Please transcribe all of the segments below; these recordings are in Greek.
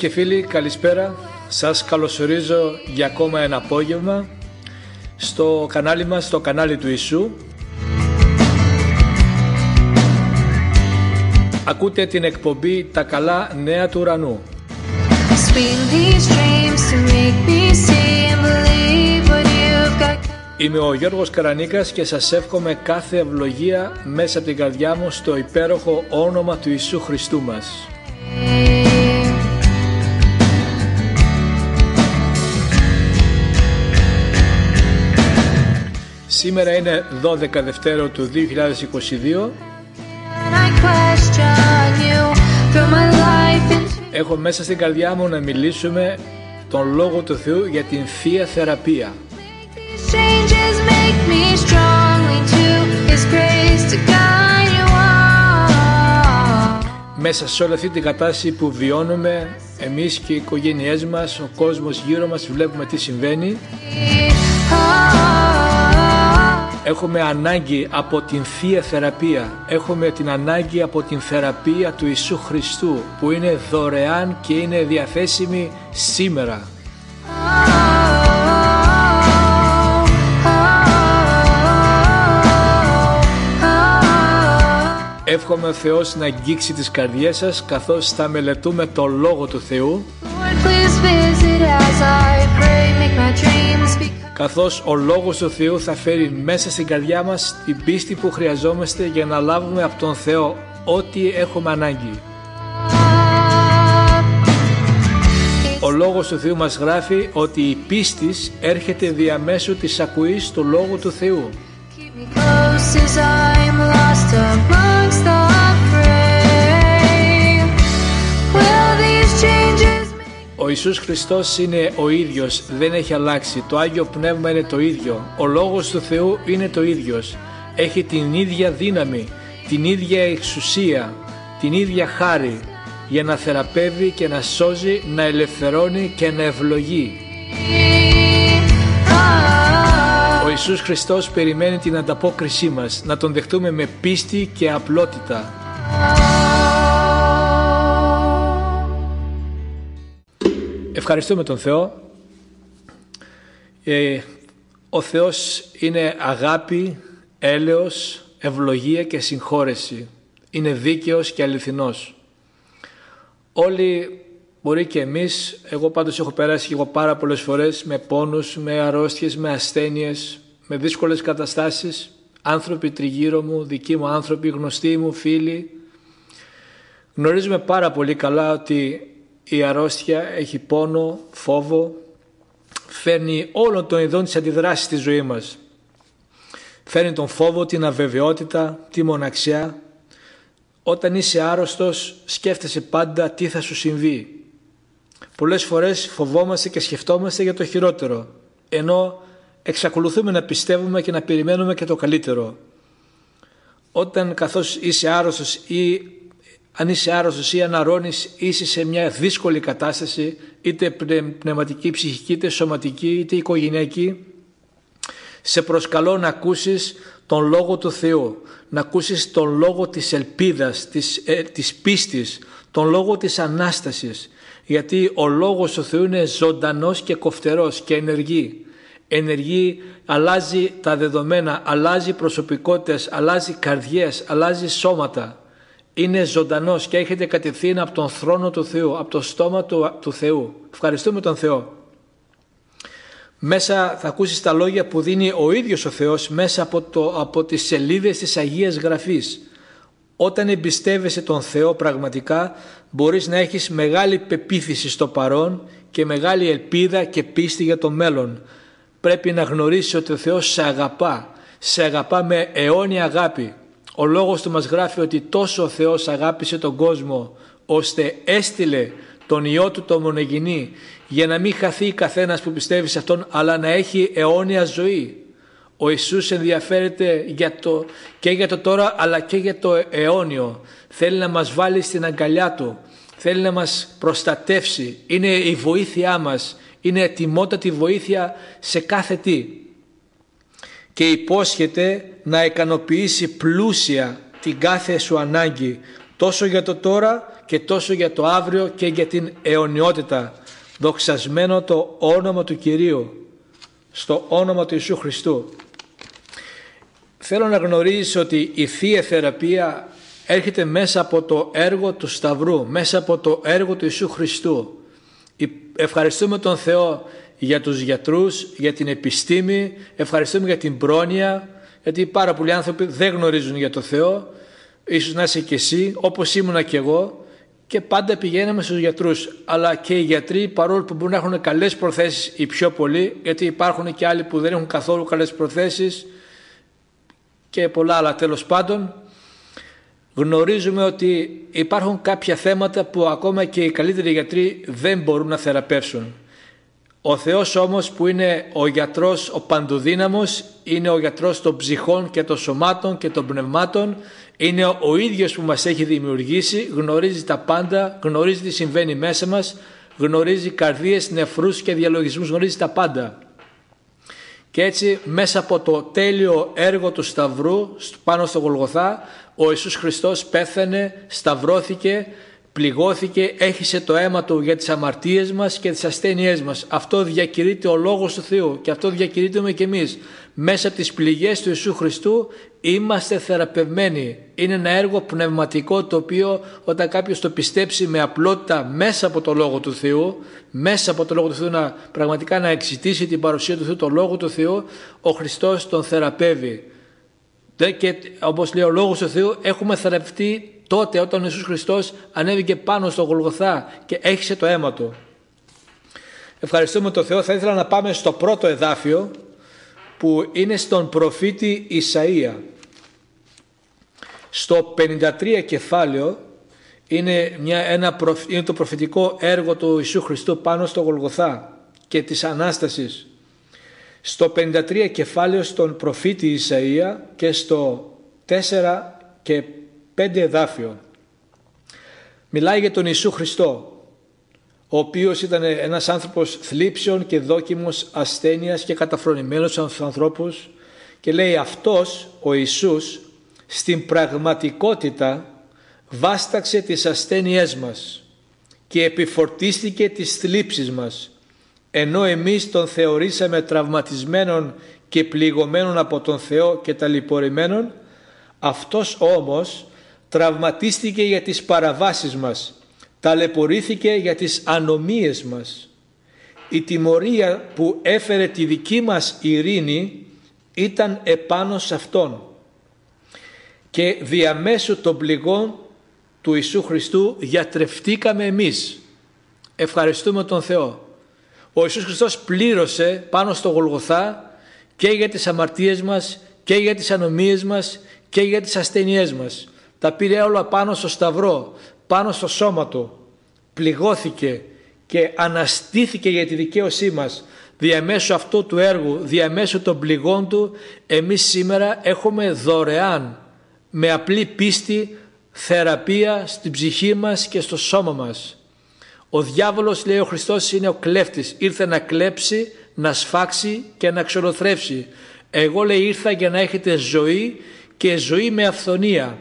Φίλες και φίλοι, καλησπέρα. Σας καλωσορίζω για ακόμα ένα απόγευμα στο κανάλι μας, στο κανάλι του Ιησού. Ακούτε την εκπομπή «Τα καλά νέα του ουρανού». Είμαι ο Γιώργος Καρανίκας και σας εύχομαι κάθε ευλογία μέσα από την καρδιά μου στο υπέροχο όνομα του Ιησού Χριστού μας. Σήμερα είναι 12 Δευτέρο του 2022 Έχω μέσα στην καρδιά μου να μιλήσουμε τον Λόγο του Θεού για την Θεία Θεραπεία μέσα σε όλη αυτή την κατάσταση που βιώνουμε εμείς και οι οικογένειές μας, ο κόσμος γύρω μας, βλέπουμε τι συμβαίνει. Έχουμε ανάγκη από την Θεία Θεραπεία. Έχουμε την ανάγκη από την θεραπεία του Ιησού Χριστού που είναι δωρεάν και είναι διαθέσιμη σήμερα. Εύχομαι ο Θεός να αγγίξει τις καρδιές σας καθώς θα μελετούμε το Λόγο του Θεού καθώς ο Λόγος του Θεού θα φέρει μέσα στην καρδιά μας την πίστη που χρειαζόμαστε για να λάβουμε από τον Θεό ό,τι έχουμε ανάγκη. Ο Λόγος του Θεού μας γράφει ότι η πίστη έρχεται διαμέσου της ακουής του Λόγου του Θεού. Ο Ιησούς Χριστός είναι ο ίδιος, δεν έχει αλλάξει. Το Άγιο Πνεύμα είναι το ίδιο. Ο Λόγος του Θεού είναι το ίδιος. Έχει την ίδια δύναμη, την ίδια εξουσία, την ίδια χάρη για να θεραπεύει και να σώζει, να ελευθερώνει και να ευλογεί. Ο Ιησούς Χριστός περιμένει την ανταπόκρισή μας, να τον δεχτούμε με πίστη και απλότητα. Ευχαριστούμε τον Θεό. Ε, ο Θεός είναι αγάπη, έλεος, ευλογία και συγχώρεση. Είναι δίκαιος και αληθινός. Όλοι μπορεί και εμείς, εγώ πάντως έχω περάσει και εγώ πάρα πολλές φορές με πόνους, με αρρώστιες, με ασθένειες, με δύσκολες καταστάσεις, άνθρωποι τριγύρω μου, δικοί μου άνθρωποι, γνωστοί μου, φίλοι. Γνωρίζουμε πάρα πολύ καλά ότι η αρρώστια έχει πόνο, φόβο, φέρνει όλων των ειδών της αντιδράσεις στη ζωή μας. Φέρνει τον φόβο, την αβεβαιότητα, τη μοναξιά. Όταν είσαι άρρωστος σκέφτεσαι πάντα τι θα σου συμβεί. Πολλές φορές φοβόμαστε και σκεφτόμαστε για το χειρότερο, ενώ εξακολουθούμε να πιστεύουμε και να περιμένουμε και το καλύτερο. Όταν καθώς είσαι άρρωστος ή αν είσαι άρρωστος ή αναρώνεις είσαι σε μια δύσκολη κατάσταση είτε πνευματική, ψυχική, είτε σωματική, είτε οικογενειακή. Σε προσκαλώ να ακούσεις τον Λόγο του Θεού, να ακούσεις τον Λόγο της ελπίδας, της, ε, της πίστης, τον Λόγο της Ανάστασης. Γιατί ο Λόγος του Θεού είναι ζωντανός και κοφτερός και ενεργή. Ενεργεί, αλλάζει τα δεδομένα, αλλάζει προσωπικότητες, αλλάζει καρδιές, αλλάζει σώματα είναι ζωντανός και έχετε κατευθείαν από τον θρόνο του Θεού, από το στόμα του, του Θεού. Ευχαριστούμε τον Θεό. Μέσα θα ακούσεις τα λόγια που δίνει ο ίδιος ο Θεός μέσα από, το, από τις σελίδες της Αγίας Γραφής. Όταν εμπιστεύεσαι τον Θεό πραγματικά μπορείς να έχεις μεγάλη πεποίθηση στο παρόν και μεγάλη ελπίδα και πίστη για το μέλλον. Πρέπει να γνωρίσεις ότι ο Θεός σε αγαπά, σε αγαπά με αιώνια αγάπη. Ο λόγος του μας γράφει ότι τόσο ο Θεός αγάπησε τον κόσμο ώστε έστειλε τον Υιό Του το μονεγενή για να μην χαθεί καθένας που πιστεύει σε Αυτόν αλλά να έχει αιώνια ζωή. Ο Ιησούς ενδιαφέρεται για το, και για το τώρα αλλά και για το αιώνιο. Θέλει να μας βάλει στην αγκαλιά Του. Θέλει να μας προστατεύσει. Είναι η βοήθειά μας. Είναι ετοιμότατη βοήθεια σε κάθε τι και υπόσχεται να ικανοποιήσει πλούσια την κάθε σου ανάγκη τόσο για το τώρα και τόσο για το αύριο και για την αιωνιότητα. Δοξασμένο το όνομα του Κυρίου, στο όνομα του Ιησού Χριστού. Θέλω να γνωρίζεις ότι η Θεία Θεραπεία έρχεται μέσα από το έργο του Σταυρού, μέσα από το έργο του Ιησού Χριστού. Ευχαριστούμε τον Θεό για τους γιατρούς, για την επιστήμη, ευχαριστούμε για την πρόνοια, γιατί πάρα πολλοί άνθρωποι δεν γνωρίζουν για το Θεό, ίσως να είσαι και εσύ, όπως ήμουνα και εγώ, και πάντα πηγαίναμε στους γιατρούς. Αλλά και οι γιατροί, παρόλο που μπορούν να έχουν καλές προθέσεις οι πιο πολλοί, γιατί υπάρχουν και άλλοι που δεν έχουν καθόλου καλές προθέσεις και πολλά άλλα τέλος πάντων, γνωρίζουμε ότι υπάρχουν κάποια θέματα που ακόμα και οι καλύτεροι γιατροί δεν μπορούν να θεραπεύσουν. Ο Θεός όμως που είναι ο γιατρός, ο παντοδύναμος, είναι ο γιατρός των ψυχών και των σωμάτων και των πνευμάτων, είναι ο ίδιος που μας έχει δημιουργήσει, γνωρίζει τα πάντα, γνωρίζει τι συμβαίνει μέσα μας, γνωρίζει καρδίες, νεφρούς και διαλογισμούς, γνωρίζει τα πάντα. Και έτσι μέσα από το τέλειο έργο του Σταυρού πάνω στο Γολγοθά ο Ιησούς Χριστός πέθανε, σταυρώθηκε, πληγώθηκε, έχισε το αίμα του για τις αμαρτίες μας και τις ασθένειές μας. Αυτό διακηρύττει ο Λόγος του Θεού και αυτό διακηρύττουμε και εμείς. Μέσα από τις πληγές του Ιησού Χριστού είμαστε θεραπευμένοι. Είναι ένα έργο πνευματικό το οποίο όταν κάποιος το πιστέψει με απλότητα μέσα από το Λόγο του Θεού, μέσα από το Λόγο του Θεού να πραγματικά να εξητήσει την παρουσία του Θεού, το Λόγο του Θεού, ο Χριστός τον θεραπεύει. Και όπως λέει ο Λόγος του Θεού έχουμε θεραπευτεί τότε όταν ο Ιησούς Χριστός ανέβηκε πάνω στο Γολγοθά και έχισε το αίμα του. Ευχαριστούμε τον Θεό. Θα ήθελα να πάμε στο πρώτο εδάφιο που είναι στον προφήτη Ισαΐα. Στο 53 κεφάλαιο είναι, μια, ένα, είναι το προφητικό έργο του Ιησού Χριστού πάνω στο Γολγοθά και της Ανάστασης στο 53 κεφάλαιο στον προφήτη Ισαΐα και στο 4 και 5 εδάφιο. Μιλάει για τον Ιησού Χριστό, ο οποίος ήταν ένας άνθρωπος θλίψεων και δόκιμος ασθένειας και καταφρονημένος στους ανθρώπους και λέει αυτός ο Ιησούς στην πραγματικότητα βάσταξε τις ασθένειές μας και επιφορτίστηκε τις θλίψεις μας ενώ εμείς τον θεωρήσαμε τραυματισμένον και πληγωμένον από τον Θεό και ταλαιπωρημένον, αυτός όμως τραυματίστηκε για τις παραβάσεις μας, ταλαιπωρήθηκε για τις ανομίες μας. Η τιμωρία που έφερε τη δική μας ειρήνη ήταν επάνω σε Αυτόν και διαμέσου των πληγών του Ιησού Χριστού γιατρευτήκαμε εμείς. Ευχαριστούμε τον Θεό. Ο Ιησούς Χριστός πλήρωσε πάνω στο Γολγοθά και για τις αμαρτίες μας και για τις ανομίες μας και για τις ασθενειές μας. Τα πήρε όλα πάνω στο σταυρό, πάνω στο σώμα του. Πληγώθηκε και αναστήθηκε για τη δικαίωσή μας. Διαμέσου αυτού του έργου, διαμέσου των πληγών του, εμείς σήμερα έχουμε δωρεάν, με απλή πίστη, θεραπεία στην ψυχή μας και στο σώμα μας. Ο διάβολος λέει ο Χριστός είναι ο κλέφτης. Ήρθε να κλέψει, να σφάξει και να ξολοθρεύσει. Εγώ λέει ήρθα για να έχετε ζωή και ζωή με αυθονία.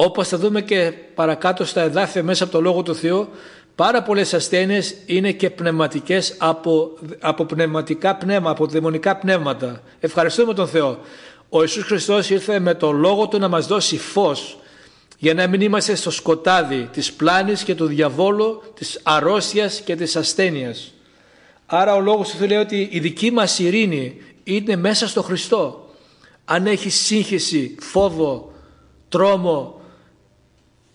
Όπως θα δούμε και παρακάτω στα εδάφια μέσα από το Λόγο του Θεού, πάρα πολλές ασθένειες είναι και πνευματικές από, από πνευματικά πνεύμα, από δαιμονικά πνεύματα. Ευχαριστούμε τον Θεό. Ο Ιησούς Χριστός ήρθε με το Λόγο Του να μας δώσει φως για να μην είμαστε στο σκοτάδι της πλάνης και του διαβόλου, της αρρώστιας και της ασθένειας. Άρα ο λόγος του λέει ότι η δική μας ειρήνη είναι μέσα στο Χριστό. Αν έχει σύγχυση, φόβο, τρόμο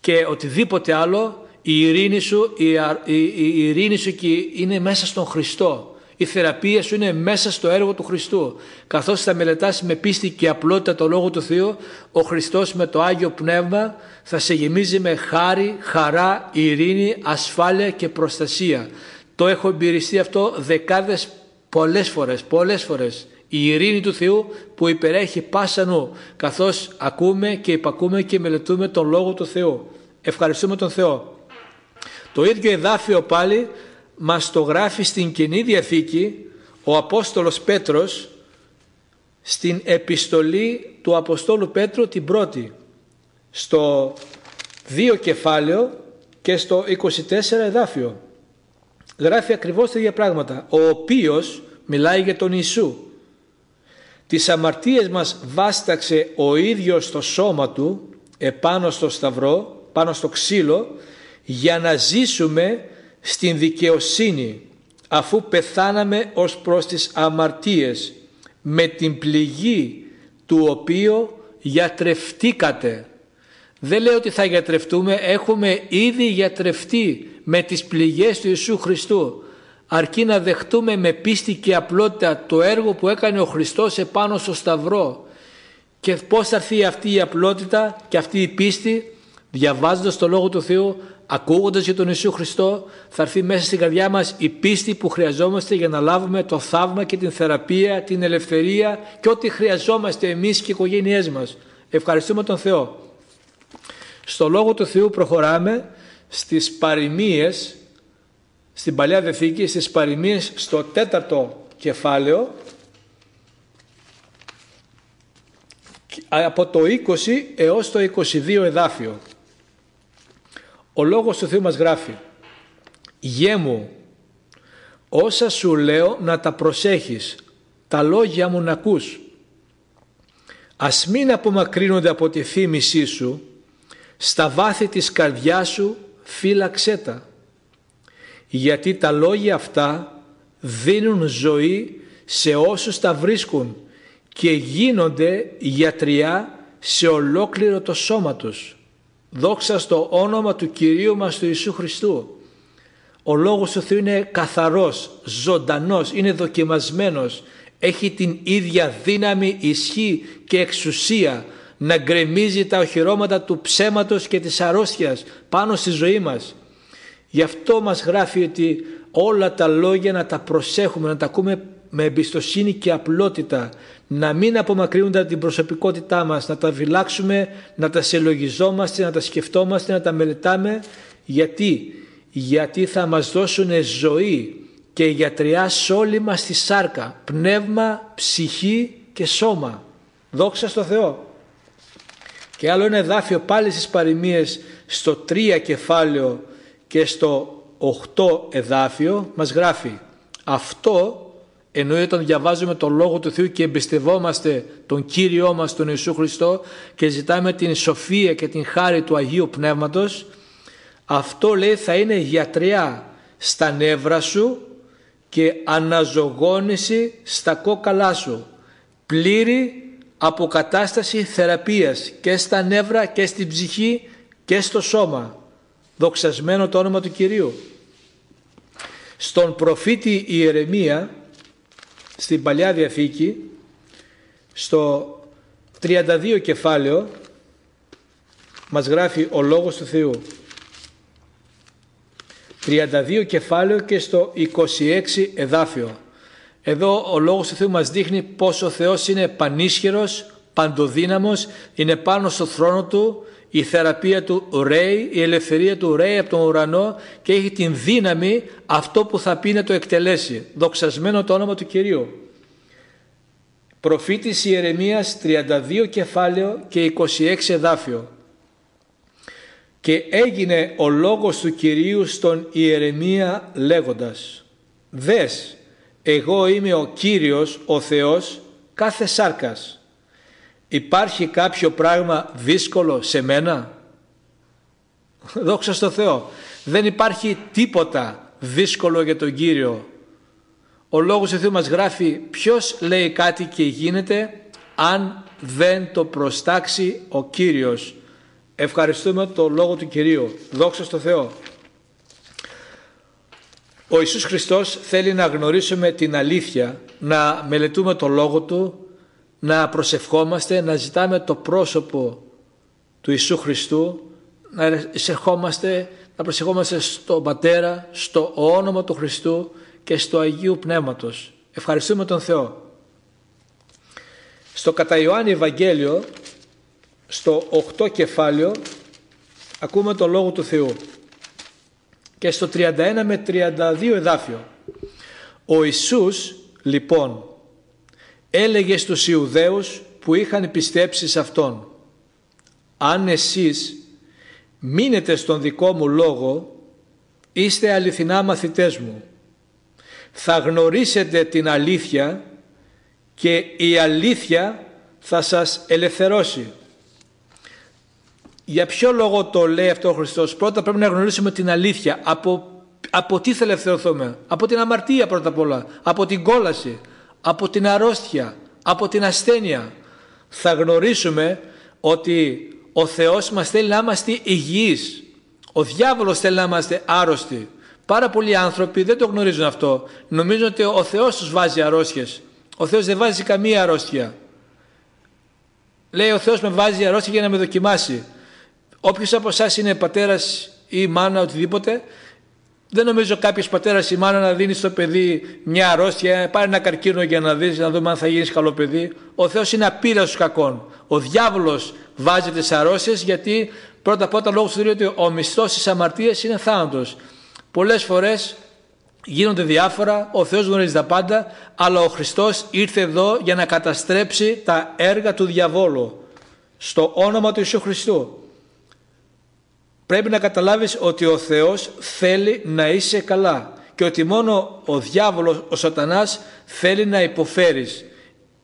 και οτιδήποτε άλλο, η ειρήνη σου, η, η, η ειρήνη σου είναι μέσα στον Χριστό. Η θεραπεία σου είναι μέσα στο έργο του Χριστού. Καθώς θα μελετάς με πίστη και απλότητα το Λόγο του Θεού, ο Χριστός με το Άγιο Πνεύμα θα σε γεμίζει με χάρη, χαρά, ειρήνη, ασφάλεια και προστασία. Το έχω εμπειριστεί αυτό δεκάδες πολλές φορές, πολλές φορές. Η ειρήνη του Θεού που υπερέχει πάσα νου, καθώς ακούμε και υπακούμε και μελετούμε τον Λόγο του Θεού. Ευχαριστούμε τον Θεό. Το ίδιο εδάφιο πάλι μας το γράφει στην Καινή Διαθήκη ο Απόστολος Πέτρος στην επιστολή του Αποστόλου Πέτρου την πρώτη στο δύο κεφάλαιο και στο 24 εδάφιο γράφει ακριβώς τα ίδια πράγματα. Ο οποίος μιλάει για τον Ιησού. Τις αμαρτίες μας βάσταξε ο ίδιος στο σώμα του επάνω στο σταυρό, πάνω στο ξύλο για να ζήσουμε στην δικαιοσύνη αφού πεθάναμε ως προς τις αμαρτίες με την πληγή του οποίου γιατρευτήκατε. Δεν λέω ότι θα γιατρευτούμε, έχουμε ήδη γιατρευτεί με τις πληγές του Ιησού Χριστού αρκεί να δεχτούμε με πίστη και απλότητα το έργο που έκανε ο Χριστός επάνω στο Σταυρό και πώς θα έρθει αυτή η απλότητα και αυτή η πίστη διαβάζοντας το Λόγο του Θεού ακούγοντας για τον Ιησού Χριστό θα έρθει μέσα στην καρδιά μας η πίστη που χρειαζόμαστε για να λάβουμε το θαύμα και την θεραπεία, την ελευθερία και ό,τι χρειαζόμαστε εμείς και οι οικογένειές μας. Ευχαριστούμε τον Θεό. Στο Λόγο του Θεού προχωράμε στις παροιμίες, στην Παλιά Δεθήκη, στις παροιμίες στο τέταρτο κεφάλαιο από το 20 έως το 22 εδάφιο. Ο Λόγος του Θεού μας γράφει «Γέ μου, όσα σου λέω να τα προσέχεις, τα λόγια μου να ακούς. Ας μην απομακρύνονται από τη θύμησή σου, στα βάθη της καρδιάς σου φύλαξέ τα. Γιατί τα λόγια αυτά δίνουν ζωή σε όσους τα βρίσκουν και γίνονται γιατριά σε ολόκληρο το σώμα τους. Δόξα στο όνομα του Κυρίου μας του Ιησού Χριστού. Ο Λόγος του Θεού είναι καθαρός, ζωντανός, είναι δοκιμασμένος. Έχει την ίδια δύναμη, ισχύ και εξουσία να γκρεμίζει τα οχυρώματα του ψέματος και της αρρώστιας πάνω στη ζωή μας. Γι' αυτό μας γράφει ότι όλα τα λόγια να τα προσέχουμε, να τα ακούμε με εμπιστοσύνη και απλότητα, να μην απομακρύνονται από την προσωπικότητά μας, να τα βιλάξουμε, να τα συλλογιζόμαστε, να τα σκεφτόμαστε, να τα μελετάμε. Γιατί, γιατί θα μας δώσουν ζωή και γιατριά σε όλη μας τη σάρκα, πνεύμα, ψυχή και σώμα. Δόξα στο Θεό. Και άλλο ένα εδάφιο πάλι στις παροιμίες στο 3 κεφάλαιο και στο 8 εδάφιο μας γράφει αυτό εννοεί όταν διαβάζουμε τον Λόγο του Θεού και εμπιστευόμαστε τον Κύριό μας τον Ιησού Χριστό και ζητάμε την σοφία και την χάρη του Αγίου Πνεύματος αυτό λέει θα είναι γιατριά στα νεύρα σου και αναζωγόνηση στα κόκαλά σου πλήρη αποκατάσταση θεραπείας και στα νεύρα και στην ψυχή και στο σώμα. Δοξασμένο το όνομα του Κυρίου. Στον προφήτη Ιερεμία στην Παλιά Διαθήκη στο 32 κεφάλαιο μας γράφει ο Λόγος του Θεού 32 κεφάλαιο και στο 26 εδάφιο εδώ ο Λόγος του Θεού μας δείχνει πόσο ο Θεός είναι πανίσχυρος, παντοδύναμος, είναι πάνω στο θρόνο Του, η θεραπεία Του ρέει, η ελευθερία Του ρέει από τον ουρανό και έχει την δύναμη αυτό που θα πει να το εκτελέσει. Δοξασμένο το όνομα του Κυρίου. Προφήτης Ιερεμίας 32 κεφάλαιο και 26 εδάφιο. Και έγινε ο λόγος του Κυρίου στον Ιερεμία λέγοντας «Δες, εγώ είμαι ο Κύριος, ο Θεός, κάθε σάρκας. Υπάρχει κάποιο πράγμα δύσκολο σε μένα; Δόξα στο Θεό. Δεν υπάρχει τίποτα δύσκολο για τον Κύριο. Ο Λόγος του Θεού μας γράφει ποιος λέει κάτι και γίνεται αν δεν το προστάξει ο Κύριος. Ευχαριστούμε το Λόγο του Κυρίου. Δόξα στο Θεό. Ο Ιησούς Χριστός θέλει να γνωρίσουμε την αλήθεια, να μελετούμε το Λόγο Του, να προσευχόμαστε, να ζητάμε το πρόσωπο του Ιησού Χριστού, να εισερχόμαστε, να προσευχόμαστε στον Πατέρα, στο όνομα του Χριστού και στο Αγίου Πνεύματος. Ευχαριστούμε τον Θεό. Στο κατά Ιωάννη Ευαγγέλιο, στο 8 κεφάλαιο, ακούμε το Λόγο του Θεού και στο 31 με 32 εδάφιο. Ο Ιησούς λοιπόν έλεγε στους Ιουδαίους που είχαν πιστέψει σε Αυτόν «Αν εσείς μείνετε στον δικό μου λόγο, είστε αληθινά μαθητές μου. Θα γνωρίσετε την αλήθεια και η αλήθεια θα σας ελευθερώσει. Για ποιο λόγο το λέει αυτό ο Χριστός; Πρώτα πρέπει να γνωρίσουμε την αλήθεια. Από, από τι θα ελευθερωθούμε; Από την αμαρτία πρώτα απ' όλα. Από την κόλαση. Από την αρρώστια. Από την ασθένεια. Θα γνωρίσουμε ότι ο Θεός μας θέλει να είμαστε υγιείς. Ο διάβολος θέλει να είμαστε άρρωστοι. Πάρα πολλοί άνθρωποι δεν το γνωρίζουν αυτό. Νομίζουν ότι ο Θεός τους βάζει αρρώστιες. Ο Θεός δεν βάζει καμία αρρώστια. Λέει ο Θεός με βάζει αρρώστια για να με δοκιμάσει. Όποιος από εσάς είναι πατέρας ή μάνα οτιδήποτε δεν νομίζω κάποιος πατέρας ή μάνα να δίνει στο παιδί μια αρρώστια, πάρει ένα καρκίνο για να δεις, να δούμε αν θα γίνεις καλό παιδί. Ο Θεός είναι απείραστος κακών. Ο διάβολος βάζει τις αρρώστιες γιατί πρώτα απ' όλα λόγω του ότι ο μισθός της αμαρτίας είναι θάνατος. Πολλές φορές γίνονται διάφορα, ο Θεός γνωρίζει τα πάντα, αλλά ο Χριστός ήρθε εδώ για να καταστρέψει τα έργα του διαβόλου στο όνομα του Ιησού Χριστού. Πρέπει να καταλάβεις ότι ο Θεός θέλει να είσαι καλά και ότι μόνο ο διάβολος, ο σατανάς θέλει να υποφέρεις.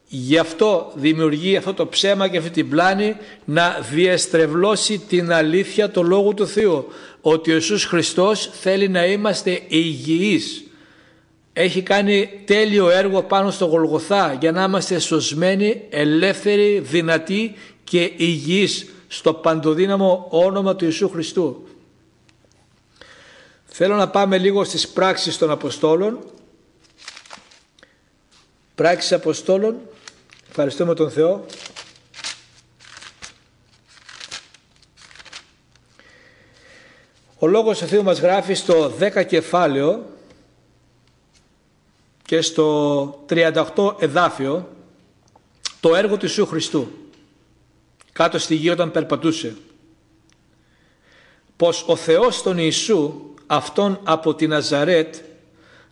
Γι' αυτό δημιουργεί αυτό το ψέμα και αυτή την πλάνη να διεστρεβλώσει την αλήθεια το Λόγο του Θεού. Ότι ο Ιησούς Χριστός θέλει να είμαστε υγιείς. Έχει κάνει τέλειο έργο πάνω στο Γολγοθά για να είμαστε σωσμένοι, ελεύθεροι, δυνατοί και υγιείς στο παντοδύναμο όνομα του Ιησού Χριστού. Θέλω να πάμε λίγο στις πράξεις των Αποστόλων. Πράξεις Αποστόλων. Ευχαριστούμε τον Θεό. Ο Λόγος του Θεού μας γράφει στο 10 κεφάλαιο και στο 38 εδάφιο το έργο του Ιησού Χριστού κάτω στη γη όταν περπατούσε. Πως ο Θεός τον Ιησού αυτόν από την Ναζαρέτ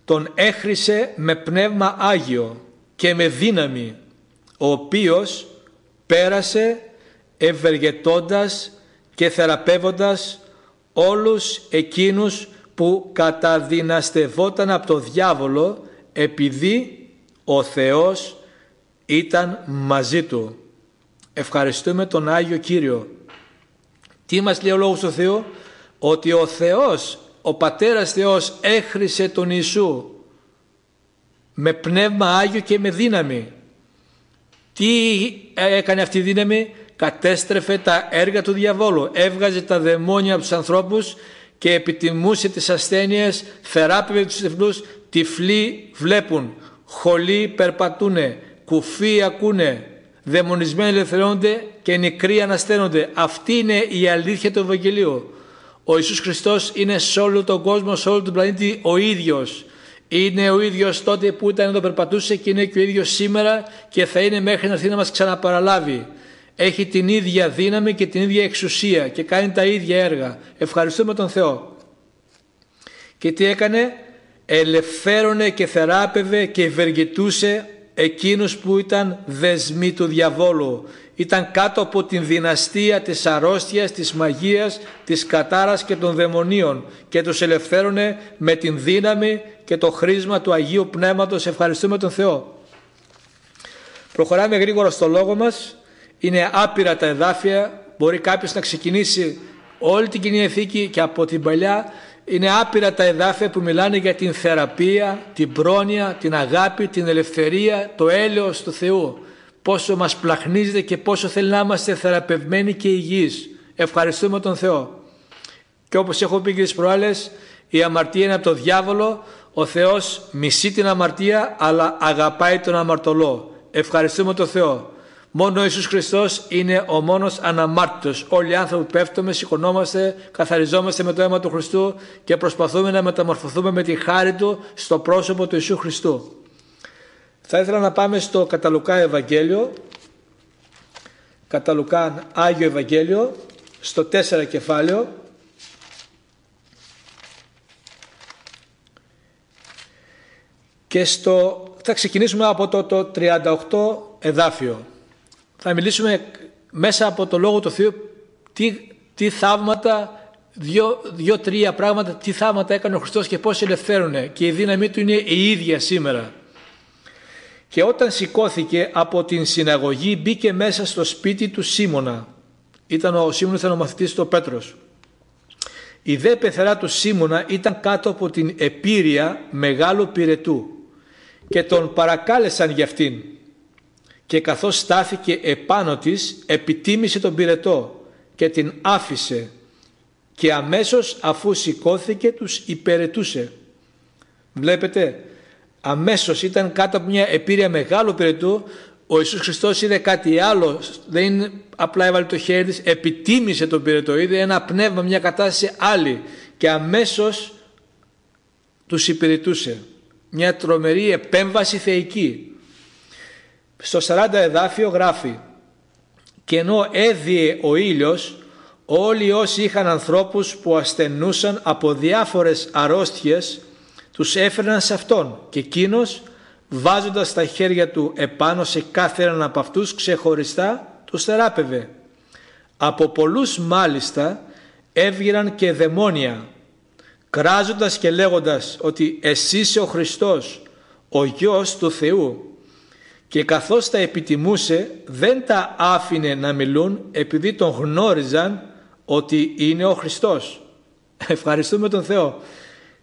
τον έχρισε με πνεύμα Άγιο και με δύναμη ο οποίος πέρασε ευεργετώντας και θεραπεύοντας όλους εκείνους που καταδυναστευόταν από το διάβολο επειδή ο Θεός ήταν μαζί του. Ευχαριστούμε τον Άγιο Κύριο. Τι μας λέει ο Λόγος του Θεού; Ότι ο Θεός, ο Πατέρας Θεός έχρισε τον Ιησού με πνεύμα Άγιο και με δύναμη. Τι έκανε αυτή η δύναμη; Κατέστρεφε τα έργα του διαβόλου. Έβγαζε τα δαιμόνια από τους ανθρώπους και επιτιμούσε τις ασθένειες, θεράπευε τους τυφλούς, τυφλοί βλέπουν, χολοί περπατούνε, κουφοί ακούνε, δαιμονισμένοι ελευθερώνονται και νεκροί ανασταίνονται. Αυτή είναι η αλήθεια του Ευαγγελίου. Ο Ιησούς Χριστός είναι σε όλο τον κόσμο, σε όλο τον πλανήτη ο ίδιος. Είναι ο ίδιος τότε που ήταν εδώ περπατούσε και είναι και ο ίδιος σήμερα και θα είναι μέχρι να έρθει να μας ξαναπαραλάβει. Έχει την ίδια δύναμη και την ίδια εξουσία και κάνει τα ίδια έργα. Ευχαριστούμε τον Θεό. Και τι έκανε, ελευθέρωνε και θεράπευε και ευεργετούσε εκείνους που ήταν δεσμοί του διαβόλου. Ήταν κάτω από την δυναστεία της αρρώστιας, της μαγείας, της κατάρας και των δαιμονίων και τους ελευθέρωνε με την δύναμη και το χρήσμα του Αγίου Πνεύματος. Ευχαριστούμε τον Θεό. Προχωράμε γρήγορα στο λόγο μας. Είναι άπειρα τα εδάφια. Μπορεί κάποιος να ξεκινήσει όλη την Κοινή Εθήκη και από την Παλιά είναι άπειρα τα εδάφια που μιλάνε για την θεραπεία, την πρόνοια, την αγάπη, την ελευθερία, το έλεος του Θεού. Πόσο μας πλαχνίζεται και πόσο θέλει να είμαστε θεραπευμένοι και υγιείς. Ευχαριστούμε τον Θεό. Και όπως έχω πει και τις προάλλες, η αμαρτία είναι από το διάβολο. Ο Θεός μισεί την αμαρτία αλλά αγαπάει τον αμαρτωλό. Ευχαριστούμε τον Θεό. Μόνο ο Ιησούς Χριστός είναι ο μόνος αναμάρτητος. Όλοι οι άνθρωποι πέφτουμε, σηκωνόμαστε, καθαριζόμαστε με το αίμα του Χριστού και προσπαθούμε να μεταμορφωθούμε με τη χάρη Του στο πρόσωπο του Ιησού Χριστού. Θα ήθελα να πάμε στο Καταλουκά Ευαγγέλιο, Καταλουκά Άγιο Ευαγγέλιο, στο 4 κεφάλαιο, και στο, θα ξεκινήσουμε από το, το 38 εδάφιο θα μιλήσουμε μέσα από το Λόγο του Θεού τι, τι θαύματα δύο-τρία πράγματα, τι θαύματα έκανε ο Χριστός και πώς ελευθέρωνε και η δύναμή του είναι η ίδια σήμερα. Και όταν σηκώθηκε από την συναγωγή μπήκε μέσα στο σπίτι του Σίμωνα. Ήταν ο Σίμωνας ήταν ο μαθητής του Πέτρος. Η δε πεθερά του Σίμωνα ήταν κάτω από την επίρρεια μεγάλου πυρετού και τον παρακάλεσαν για αυτήν και καθώς στάθηκε επάνω της επιτίμησε τον πυρετό και την άφησε και αμέσως αφού σηκώθηκε τους υπερετούσε. Βλέπετε, αμέσως ήταν κάτω από μια επίρρεια μεγάλου πυρετού, ο Ιησούς Χριστός είδε κάτι άλλο, δεν απλά έβαλε το χέρι της, επιτίμησε τον πυρετό, είδε ένα πνεύμα, μια κατάσταση άλλη και αμέσως τους υπηρετούσε. Μια τρομερή επέμβαση θεϊκή. Στο 40 εδάφιο γράφει «Και ενώ έδιε ο ήλιος, όλοι όσοι είχαν ανθρώπους που ασθενούσαν από διάφορες αρρώστιες τους έφερναν σε Αυτόν και εκείνος βάζοντας τα χέρια του επάνω σε κάθε έναν από αυτούς ξεχωριστά τους θεράπευε. Από πολλούς μάλιστα έβγαιναν και δαιμόνια κράζοντας και λέγοντας ότι εσύ είσαι ο Χριστός, ο Γιος του Θεού και καθώς τα επιτιμούσε δεν τα άφηνε να μιλούν επειδή τον γνώριζαν ότι είναι ο Χριστός. Ευχαριστούμε τον Θεό.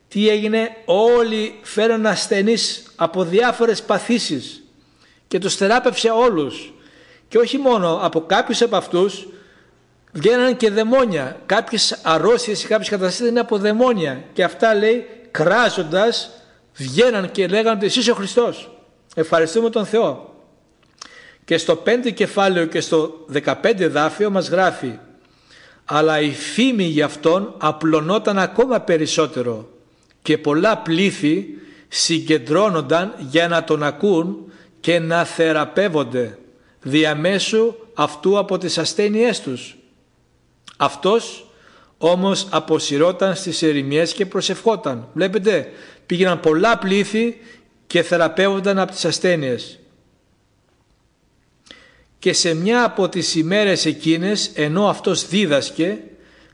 Τι έγινε, όλοι φέραν ασθενείς από διάφορες παθήσεις και τους θεράπευσε όλους. Και όχι μόνο, από κάποιους από αυτούς βγαίναν και δαιμόνια. Κάποιες αρρώστιες ή κάποιες καταστάσεις είναι από δαιμόνια. Και αυτά λέει κράζοντας βγαίναν και λέγανε ότι εσύ ο Χριστός. Ευχαριστούμε τον Θεό. Και στο 5 κεφάλαιο και στο 15 δάφιο μας γράφει αλλά η φήμη για αυτόν απλωνόταν ακόμα περισσότερο και πολλά πλήθη συγκεντρώνονταν για να τον ακούν και να θεραπεύονται διαμέσου αυτού από τις ασθένειές τους. Αυτός όμως αποσυρώταν στις ερημιές και προσευχόταν. Βλέπετε πήγαιναν πολλά πλήθη και θεραπεύονταν από τις ασθένειες και σε μια από τις ημέρες εκείνες ενώ αυτός δίδασκε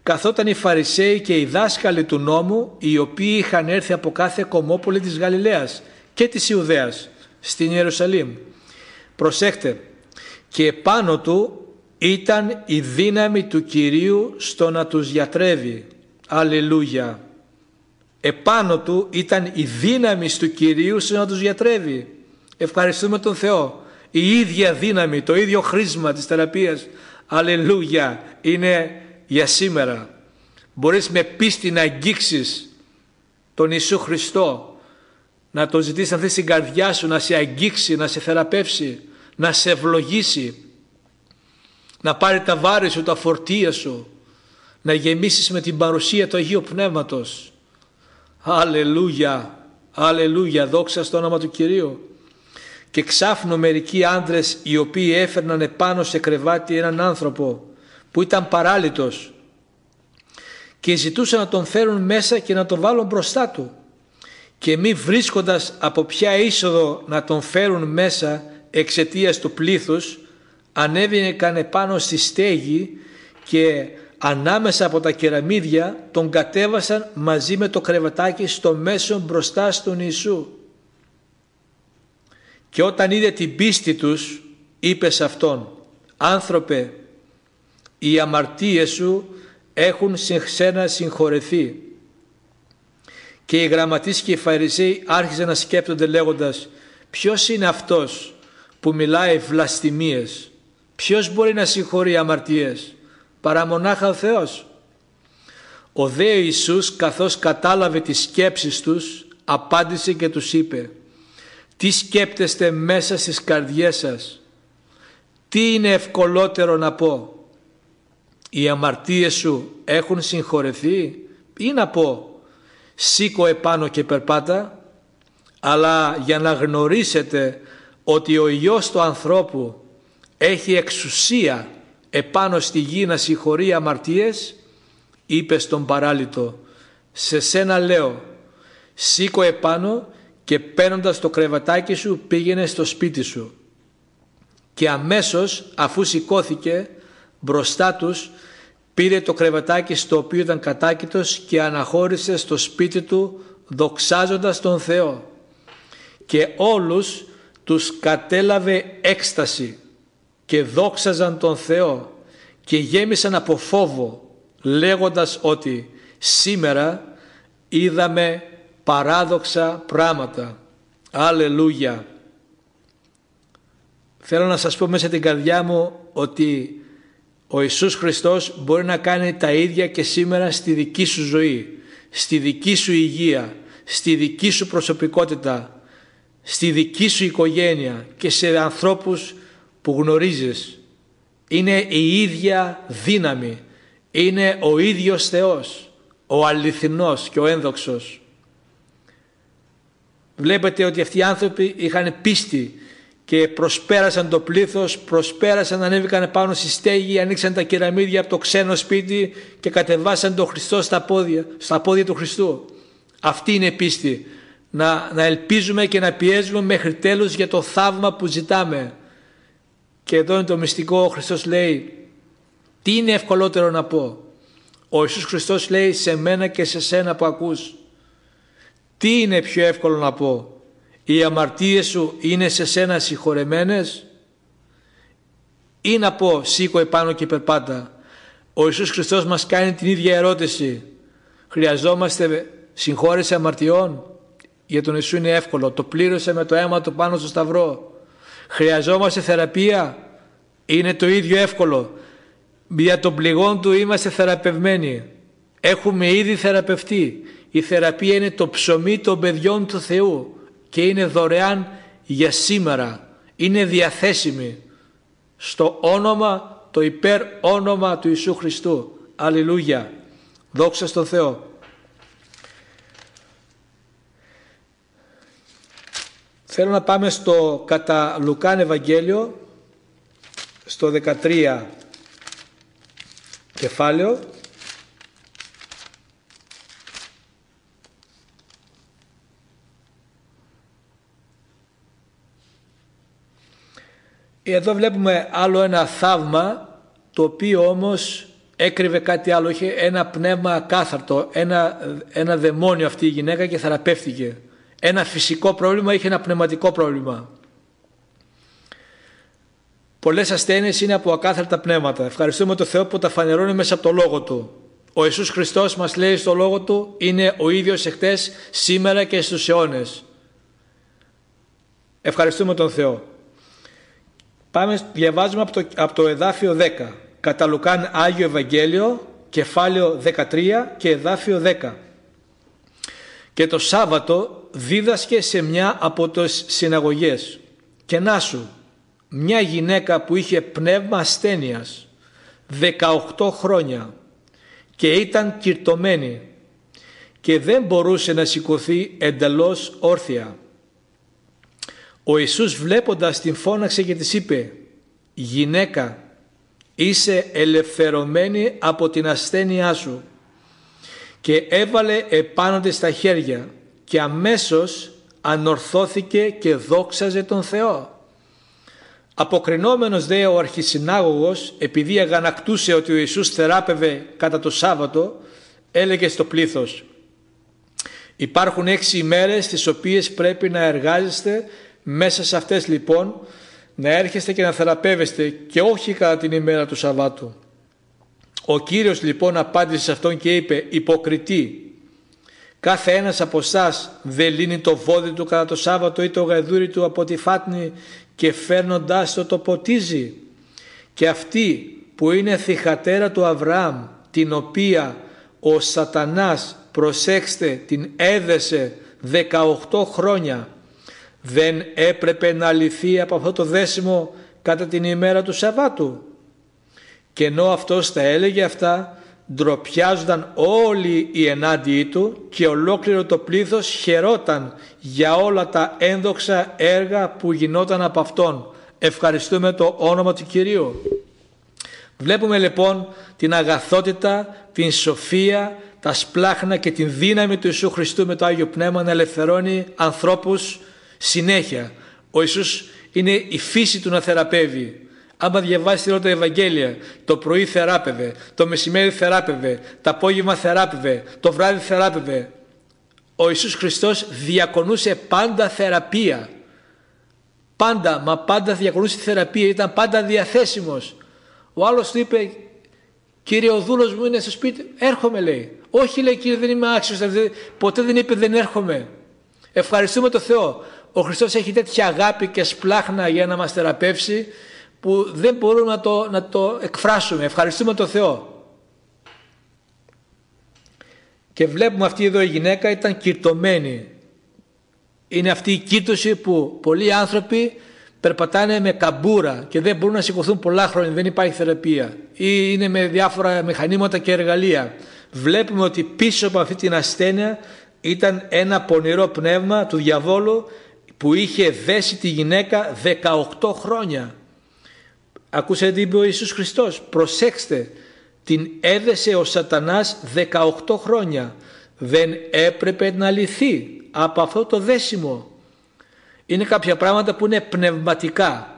καθόταν οι Φαρισαίοι και οι δάσκαλοι του νόμου οι οποίοι είχαν έρθει από κάθε κομμόπολη της Γαλιλαίας και της Ιουδαίας στην Ιερουσαλήμ. Προσέχτε και επάνω του ήταν η δύναμη του Κυρίου στο να τους γιατρεύει. Αλληλούια. Επάνω του ήταν η δύναμη του Κυρίου στο να τους γιατρεύει. Ευχαριστούμε τον Θεό η ίδια δύναμη, το ίδιο χρήσμα της θεραπείας, αλληλούια, είναι για σήμερα. Μπορείς με πίστη να αγγίξεις τον Ιησού Χριστό, να τον ζητήσεις να θες στην καρδιά σου, να σε αγγίξει, να σε θεραπεύσει, να σε ευλογήσει, να πάρει τα βάρη σου, τα φορτία σου, να γεμίσεις με την παρουσία του Αγίου Πνεύματος. Αλληλούια, αλληλούια, δόξα στο όνομα του Κυρίου. Και ξάφνου μερικοί άντρες οι οποίοι έφερναν επάνω σε κρεβάτι έναν άνθρωπο που ήταν παράλυτος και ζητούσαν να τον φέρουν μέσα και να τον βάλουν μπροστά του. Και μη βρίσκοντας από ποια είσοδο να τον φέρουν μέσα εξαιτίας του πλήθους ανέβαινε επάνω στη στέγη και ανάμεσα από τα κεραμίδια τον κατέβασαν μαζί με το κρεβατάκι στο μέσο μπροστά στον Ιησού και όταν είδε την πίστη τους είπε σε αυτόν «Άνθρωπε, οι αμαρτίες σου έχουν σε ξένα συγχωρεθεί». Και οι γραμματείς και οι φαρισαίοι άρχισαν να σκέπτονται λέγοντας «Ποιος είναι αυτός που μιλάει βλαστημίες, ποιος μπορεί να συγχωρεί αμαρτίες, παρά μονάχα ο Θεός». Ο δε Ιησούς καθώς κατάλαβε τις σκέψεις τους απάντησε και τους είπε τι σκέπτεστε μέσα στις καρδιές σας; Τι είναι ευκολότερο να πω; Οι αμαρτίες σου έχουν συγχωρεθεί; Ή να πω σήκω επάνω και περπάτα αλλά για να γνωρίσετε ότι ο Υιός του ανθρώπου έχει εξουσία επάνω στη γη να συγχωρεί αμαρτίες είπε στον παράλυτο σε σένα λέω σήκω επάνω και παίρνοντας το κρεβατάκι σου πήγαινε στο σπίτι σου. Και αμέσως αφού σηκώθηκε μπροστά τους πήρε το κρεβατάκι στο οποίο ήταν κατάκητος και αναχώρησε στο σπίτι του δοξάζοντας τον Θεό και όλους τους κατέλαβε έκσταση και δόξαζαν τον Θεό και γέμισαν από φόβο λέγοντας ότι σήμερα είδαμε παράδοξα πράγματα. Αλληλούια. Θέλω να σας πω μέσα την καρδιά μου ότι ο Ιησούς Χριστός μπορεί να κάνει τα ίδια και σήμερα στη δική σου ζωή, στη δική σου υγεία, στη δική σου προσωπικότητα, στη δική σου οικογένεια και σε ανθρώπους που γνωρίζεις. Είναι η ίδια δύναμη, είναι ο ίδιος Θεός, ο αληθινός και ο ένδοξος. Βλέπετε ότι αυτοί οι άνθρωποι είχαν πίστη και προσπέρασαν το πλήθος, προσπέρασαν, ανέβηκαν πάνω στη στέγη, ανοίξαν τα κεραμίδια από το ξένο σπίτι και κατεβάσαν τον Χριστό στα πόδια, στα πόδια του Χριστού. Αυτή είναι πίστη. Να, να ελπίζουμε και να πιέζουμε μέχρι τέλους για το θαύμα που ζητάμε. Και εδώ είναι το μυστικό, ο Χριστός λέει, τι είναι ευκολότερο να πω; Ο Ιησούς Χριστός λέει σε μένα και σε σένα που ακούς. Τι είναι πιο εύκολο να πω; Οι αμαρτίες σου είναι σε σένα συγχωρεμένες; Ή να πω σήκω επάνω και περπάτα. Ο Ιησούς Χριστός μας κάνει την ίδια ερώτηση. Χρειαζόμαστε συγχώρεση αμαρτιών; Για τον Ιησού είναι εύκολο. Το πλήρωσε με το αίμα του πάνω στο σταυρό. Χρειαζόμαστε θεραπεία. Είναι το ίδιο εύκολο. Για τον πληγόν του είμαστε θεραπευμένοι. Έχουμε ήδη θεραπευτεί. Η θεραπεία είναι το ψωμί των παιδιών του Θεού και είναι δωρεάν για σήμερα. Είναι διαθέσιμη στο όνομα, το υπέρ όνομα του Ιησού Χριστού. Αλληλούια. Δόξα στον Θεό. Θέλω να πάμε στο κατά Λουκάν Ευαγγέλιο στο 13 κεφάλαιο Εδώ βλέπουμε άλλο ένα θαύμα το οποίο όμως έκρυβε κάτι άλλο. Είχε ένα πνεύμα ακάθαρτο, ένα, ένα δαιμόνιο αυτή η γυναίκα και θεραπεύτηκε. Ένα φυσικό πρόβλημα είχε ένα πνευματικό πρόβλημα. Πολλές ασθένειες είναι από ακάθαρτα πνεύματα. Ευχαριστούμε τον Θεό που τα φανερώνει μέσα από το Λόγο Του. Ο Ιησούς Χριστός μας λέει στο Λόγο Του είναι ο ίδιος εχθές, σήμερα και στους αιώνες. Ευχαριστούμε τον Θεό. Πάμε, διαβάζουμε από το, από το εδάφιο 10. Κατά Λουκάν Άγιο Ευαγγέλιο, κεφάλαιο 13 και εδάφιο 10. Και το Σάββατο δίδασκε σε μια από τις συναγωγές. Και να σου, μια γυναίκα που είχε πνεύμα ασθένειας 18 χρόνια και ήταν κυρτωμένη και δεν μπορούσε να σηκωθεί εντελώς όρθια. Ο Ιησούς βλέποντας την φώναξε και της είπε «Γυναίκα, είσαι ελευθερωμένη από την ασθένειά σου» και έβαλε επάνω της τα χέρια και αμέσως ανορθώθηκε και δόξαζε τον Θεό. Αποκρινόμενος δε ο αρχισυνάγωγος επειδή αγανακτούσε ότι ο Ιησούς θεράπευε κατά το Σάββατο έλεγε στο πλήθος Υπάρχουν έξι ημέρες τις οποίες πρέπει να εργάζεστε μέσα σε αυτές λοιπόν να έρχεστε και να θεραπεύεστε και όχι κατά την ημέρα του Σαββάτου. Ο Κύριος λοιπόν απάντησε σε αυτόν και είπε «Υποκριτή, κάθε ένας από εσάς δεν λύνει το βόδι του κατά το Σάββατο ή το γαϊδούρι του από τη φάτνη και φέρνοντάς το το ποτίζει. Και αυτή που είναι θυχατέρα του Αβραάμ την οποία ο σατανάς προσέξτε την έδεσε 18 χρόνια δεν έπρεπε να λυθεί από αυτό το δέσιμο κατά την ημέρα του Σαββάτου. Και ενώ αυτός τα έλεγε αυτά, ντροπιάζονταν όλοι οι ενάντιοι του και ολόκληρο το πλήθος χαιρόταν για όλα τα ένδοξα έργα που γινόταν από αυτόν. Ευχαριστούμε το όνομα του Κυρίου. Βλέπουμε λοιπόν την αγαθότητα, την σοφία, τα σπλάχνα και την δύναμη του Ιησού Χριστού με το Άγιο Πνεύμα να ελευθερώνει ανθρώπους συνέχεια. Ο Ιησούς είναι η φύση του να θεραπεύει. Άμα διαβάσει όλα τα Ευαγγέλια, το πρωί θεράπευε, το μεσημέρι θεράπευε, το απόγευμα θεράπευε, το βράδυ θεράπευε. Ο Ιησούς Χριστός διακονούσε πάντα θεραπεία. Πάντα, μα πάντα διακονούσε θεραπεία, ήταν πάντα διαθέσιμος. Ο άλλος του είπε, κύριε ο δούλος μου είναι στο σπίτι, έρχομαι λέει. Όχι λέει κύριε δεν είμαι άξιος, ποτέ δεν είπε δεν έρχομαι. Ευχαριστούμε το Θεό. Ο Χριστός έχει τέτοια αγάπη και σπλάχνα για να μας θεραπεύσει που δεν μπορούμε να το, να το εκφράσουμε. Ευχαριστούμε τον Θεό. Και βλέπουμε αυτή εδώ η γυναίκα ήταν κυρτωμένη. Είναι αυτή η κύρτωση που πολλοί άνθρωποι περπατάνε με καμπούρα και δεν μπορούν να σηκωθούν πολλά χρόνια, δεν υπάρχει θεραπεία ή είναι με διάφορα μηχανήματα και εργαλεία. Βλέπουμε ότι πίσω από αυτή την ασθένεια ήταν ένα πονηρό πνεύμα του διαβόλου που είχε δέσει τη γυναίκα 18 χρόνια. Ακούσατε τι είπε ο Ιησούς Χριστός. Προσέξτε, την έδεσε ο σατανάς 18 χρόνια. Δεν έπρεπε να λυθεί από αυτό το δέσιμο. Είναι κάποια πράγματα που είναι πνευματικά.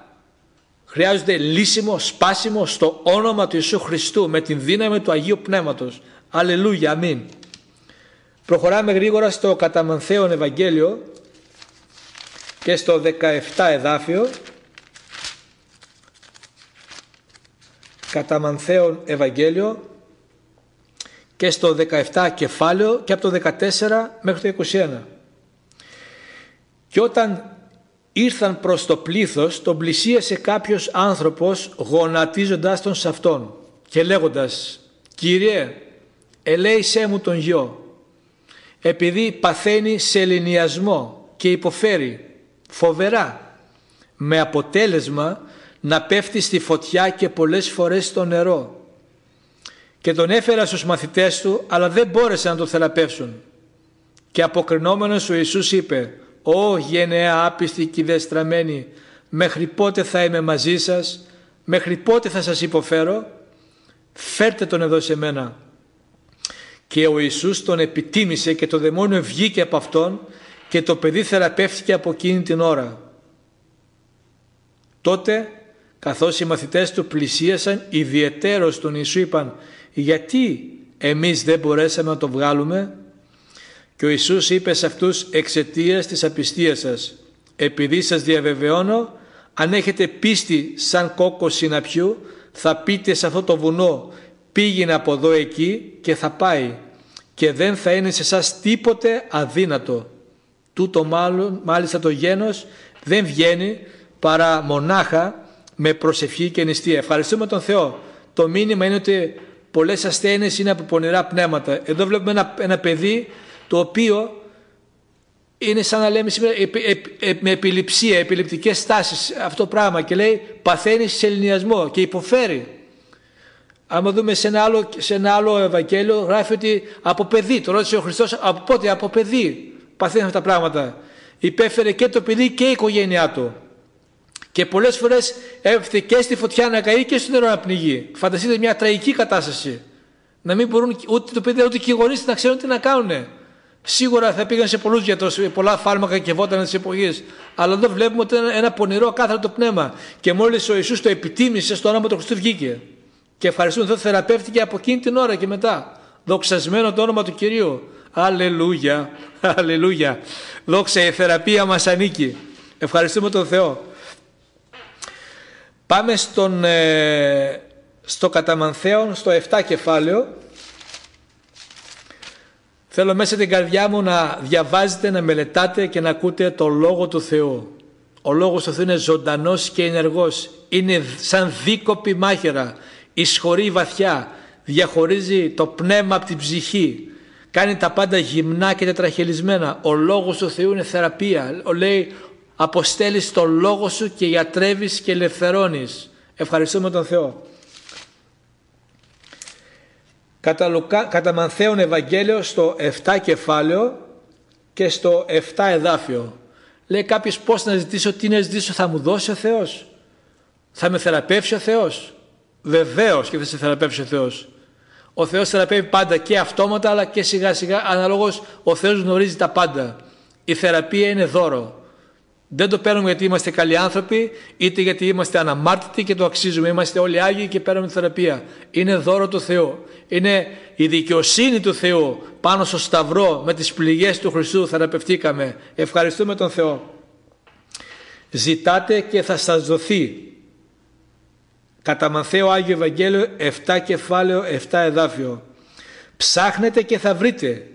Χρειάζονται λύσιμο, σπάσιμο στο όνομα του Ιησού Χριστού με την δύναμη του Αγίου Πνεύματος. Αλληλούια, αμήν. Προχωράμε γρήγορα στο καταμανθέον Ευαγγέλιο και στο 17 εδάφιο κατά Μανθαίον Ευαγγέλιο και στο 17 κεφάλαιο και από το 14 μέχρι το 21. Και όταν ήρθαν προς το πλήθος, τον πλησίασε κάποιος άνθρωπος γονατίζοντας τον σε αυτόν και λέγοντας «Κύριε, ελέησέ μου τον γιο, επειδή παθαίνει σε ελληνιασμό και υποφέρει φοβερά, με αποτέλεσμα να πέφτει στη φωτιά και πολλές φορές στο νερό. Και τον έφερα στους μαθητές του, αλλά δεν μπόρεσαν να τον θεραπεύσουν. Και αποκρινόμενος ο Ιησούς είπε «Ω γενναία άπιστη και δεστραμμένη, μέχρι πότε θα είμαι μαζί σας, μέχρι πότε θα σας υποφέρω, φέρτε τον εδώ σε μένα». Και ο Ιησούς τον επιτίμησε και το δαιμόνιο βγήκε από αυτόν και το παιδί θεραπεύτηκε από εκείνη την ώρα. Τότε καθώς οι μαθητές του πλησίασαν ιδιαιτέρως τον Ιησού είπαν γιατί εμείς δεν μπορέσαμε να το βγάλουμε; Και ο Ιησούς είπε σε αυτούς εξαιτίας της απιστίας σας επειδή σας διαβεβαιώνω αν έχετε πίστη σαν κόκκο συναπιού θα πείτε σε αυτό το βουνό πήγαινε από εδώ εκεί και θα πάει και δεν θα είναι σε εσάς τίποτε αδύνατο. Τούτο μάλλον, μάλιστα το γένος δεν βγαίνει παρά μονάχα με προσευχή και νηστεία. Ευχαριστούμε τον Θεό. Το μήνυμα είναι ότι πολλές ασθένειες είναι από πονηρά πνεύματα. Εδώ βλέπουμε ένα, ένα παιδί το οποίο είναι σαν να λέμε σήμερα με επιληψία, επιληπτικές στάσεις αυτό πράγμα και λέει παθαίνει σε ελληνιασμό και υποφέρει. Άμα δούμε σε ένα άλλο, σε ένα άλλο Ευαγγέλιο γράφει ότι από παιδί, το ρώτησε ο Χριστός από πότε, από παιδί παθαίνει αυτά τα πράγματα. Υπέφερε και το παιδί και η οικογένειά του. Και πολλές φορές έφυγε και στη φωτιά να καεί και στο νερό να πνιγεί. Φανταστείτε μια τραγική κατάσταση. Να μην μπορούν ούτε το παιδί ούτε και οι γονείς να ξέρουν τι να κάνουν. Σίγουρα θα πήγαν σε πολλούς γιατρούς, πολλά φάρμακα και βόταν της εποχής. Αλλά εδώ βλέπουμε ότι είναι ένα πονηρό κάθαρο το πνεύμα. Και μόλις ο Ιησούς το επιτίμησε, στο όνομα του Χριστού βγήκε. Και ευχαριστούμε Θεό θεραπεύτηκε από εκείνη την ώρα και μετά. Δοξασμένο το όνομα του κυρίου. Αλληλούια. Αλληλούια. Δόξα η θεραπεία μας ανήκει. Ευχαριστούμε τον Θεό. Πάμε στον, ε, στο καταμανθέον, στο 7 κεφάλαιο. Θέλω μέσα την καρδιά μου να διαβάζετε, να μελετάτε και να ακούτε το Λόγο του Θεού. Ο Λόγος του Θεού είναι ζωντανός και ενεργός. Είναι σαν δίκοπη μάχαιρα. Ισχωρεί βαθιά. Διαχωρίζει το πνεύμα από την ψυχή. Κάνει τα πάντα γυμνά και τετραχελισμένα. Ο Λόγος του Θεού είναι θεραπεία. Λέει αποστέλεις το λόγο σου και γιατρεύεις και ελευθερώνεις. Ευχαριστούμε τον Θεό. Κατά, Λουκά, κατά Μανθαίον Ευαγγέλιο στο 7 κεφάλαιο και στο 7 εδάφιο. Λέει κάποιος πώς να ζητήσω, τι να ζητήσω, θα μου δώσει ο Θεός; Θα με θεραπεύσει ο Θεός; Βεβαίως και θα σε θεραπεύσει ο Θεός. Ο Θεός θεραπεύει πάντα και αυτόματα αλλά και σιγά σιγά αναλόγως ο Θεός γνωρίζει τα πάντα. Η θεραπεία είναι δώρο Δεν το παίρνουμε γιατί είμαστε καλοί άνθρωποι, είτε γιατί είμαστε αναμάρτητοι και το αξίζουμε. Είμαστε όλοι Άγιοι και παίρνουμε τη θεραπεία. Είναι δώρο του Θεού. Είναι η δικαιοσύνη του Θεού πάνω στο σταυρό με τις πληγές του Χριστού θεραπευτήκαμε. Ευχαριστούμε τον Θεό. Ζητάτε και θα σας δοθεί. Κατά Μαθαίο Άγιο Ευαγγέλιο 7 κεφάλαιο 7 εδάφιο. Ψάχνετε και θα βρείτε.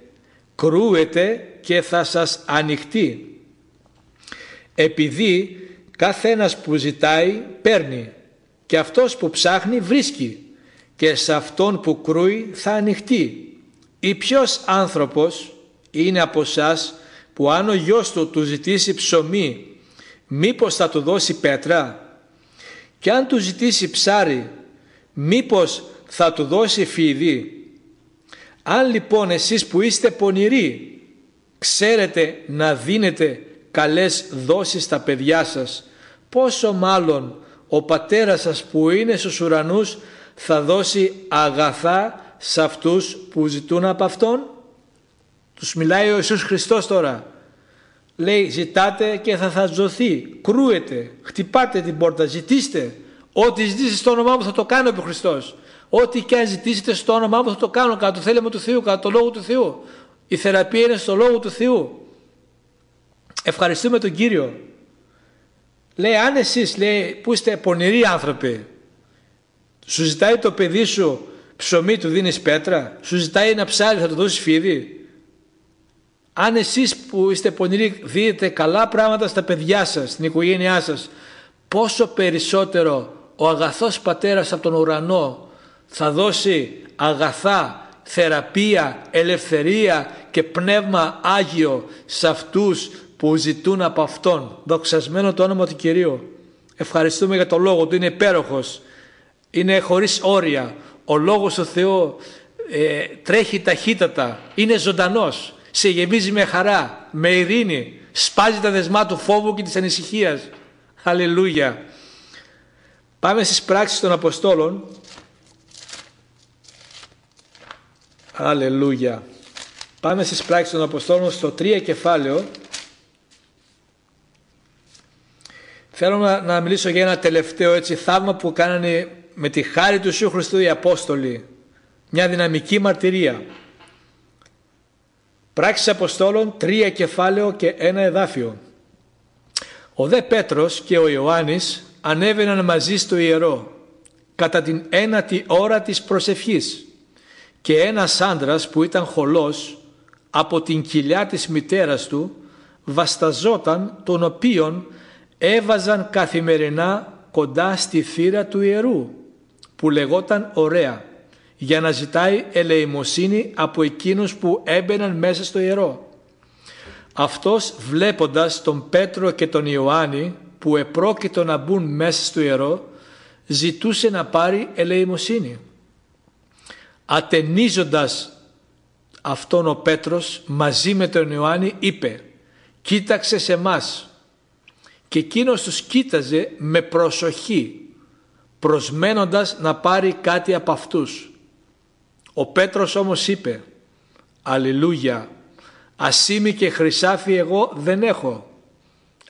Κρούετε και θα σας ανοιχτεί επειδή κάθε ένας που ζητάει παίρνει και αυτός που ψάχνει βρίσκει και σε αυτόν που κρούει θα ανοιχτεί. Ή ποιος άνθρωπος είναι από εσάς που αν ο γιος του του ζητήσει ψωμί μήπως θα του δώσει πέτρα; Και αν του ζητήσει ψάρι μήπως θα του δώσει φίδι; Αν λοιπόν εσείς που είστε πονηροί ξέρετε να δίνετε καλές δόσεις στα παιδιά σας, πόσο μάλλον ο πατέρας σας που είναι στους ουρανούς θα δώσει αγαθά σε αυτούς που ζητούν από Αυτόν; Τους μιλάει ο Ιησούς Χριστός τώρα. Λέει ζητάτε και θα σας δοθεί. Κρούετε, χτυπάτε την πόρτα, ζητήστε. Ό,τι ζητήσετε στο όνομά μου θα το κάνει ο Χριστός. Ό,τι και αν ζητήσετε στο όνομά μου θα το κάνω κατά το θέλημα του Θεού, κατά το Λόγο του Θεού. Η θεραπεία είναι στο Λόγο του Θεού. Ευχαριστούμε τον Κύριο. Λέει αν εσείς λέει, που είστε πονηροί άνθρωποι σου ζητάει το παιδί σου ψωμί του δίνεις πέτρα σου ζητάει ένα ψάρι θα του δώσεις φίδι αν εσείς που είστε πονηροί δίνετε καλά πράγματα στα παιδιά σας στην οικογένειά σας πόσο περισσότερο ο αγαθός πατέρας από τον ουρανό θα δώσει αγαθά, θεραπεία, ελευθερία και πνεύμα Άγιο σε αυτούς που ζητούν από Αυτόν. Δοξασμένο το όνομα του Κυρίου. Ευχαριστούμε για το Λόγο Του. Είναι υπέροχος. Είναι χωρίς όρια. Ο Λόγος του Θεού ε, τρέχει ταχύτατα. Είναι ζωντανός. Σε γεμίζει με χαρά, με ειρήνη. Σπάζει τα δεσμά του φόβου και της ανησυχίας. Αλληλούια. Πάμε στις πράξεις των Αποστόλων. Αλληλούια. Πάμε στις πράξεις των Αποστόλων στο 3 κεφάλαιο Θέλω να, να μιλήσω για ένα τελευταίο έτσι θαύμα που κάνανε με τη χάρη του Ιησού Χριστού οι Απόστολοι. Μια δυναμική μαρτυρία. Πράξεις Αποστόλων, τρία κεφάλαιο και ένα εδάφιο. Ο δε Πέτρος και ο Ιωάννης ανέβαιναν μαζί στο ιερό κατά την ένατη ώρα της προσευχής και ένας άντρας που ήταν χολός από την κοιλιά της μητέρας του βασταζόταν τον οποίον έβαζαν καθημερινά κοντά στη θύρα του ιερού που λεγόταν ωραία για να ζητάει ελεημοσύνη από εκείνους που έμπαιναν μέσα στο ιερό. Αυτός βλέποντας τον Πέτρο και τον Ιωάννη που επρόκειτο να μπουν μέσα στο ιερό ζητούσε να πάρει ελεημοσύνη. Ατενίζοντας αυτόν ο Πέτρος μαζί με τον Ιωάννη είπε «Κοίταξε σε μας και εκείνος τους κοίταζε με προσοχή προσμένοντας να πάρει κάτι από αυτούς. Ο Πέτρος όμως είπε «Αλληλούια, ασήμι και χρυσάφι εγώ δεν έχω,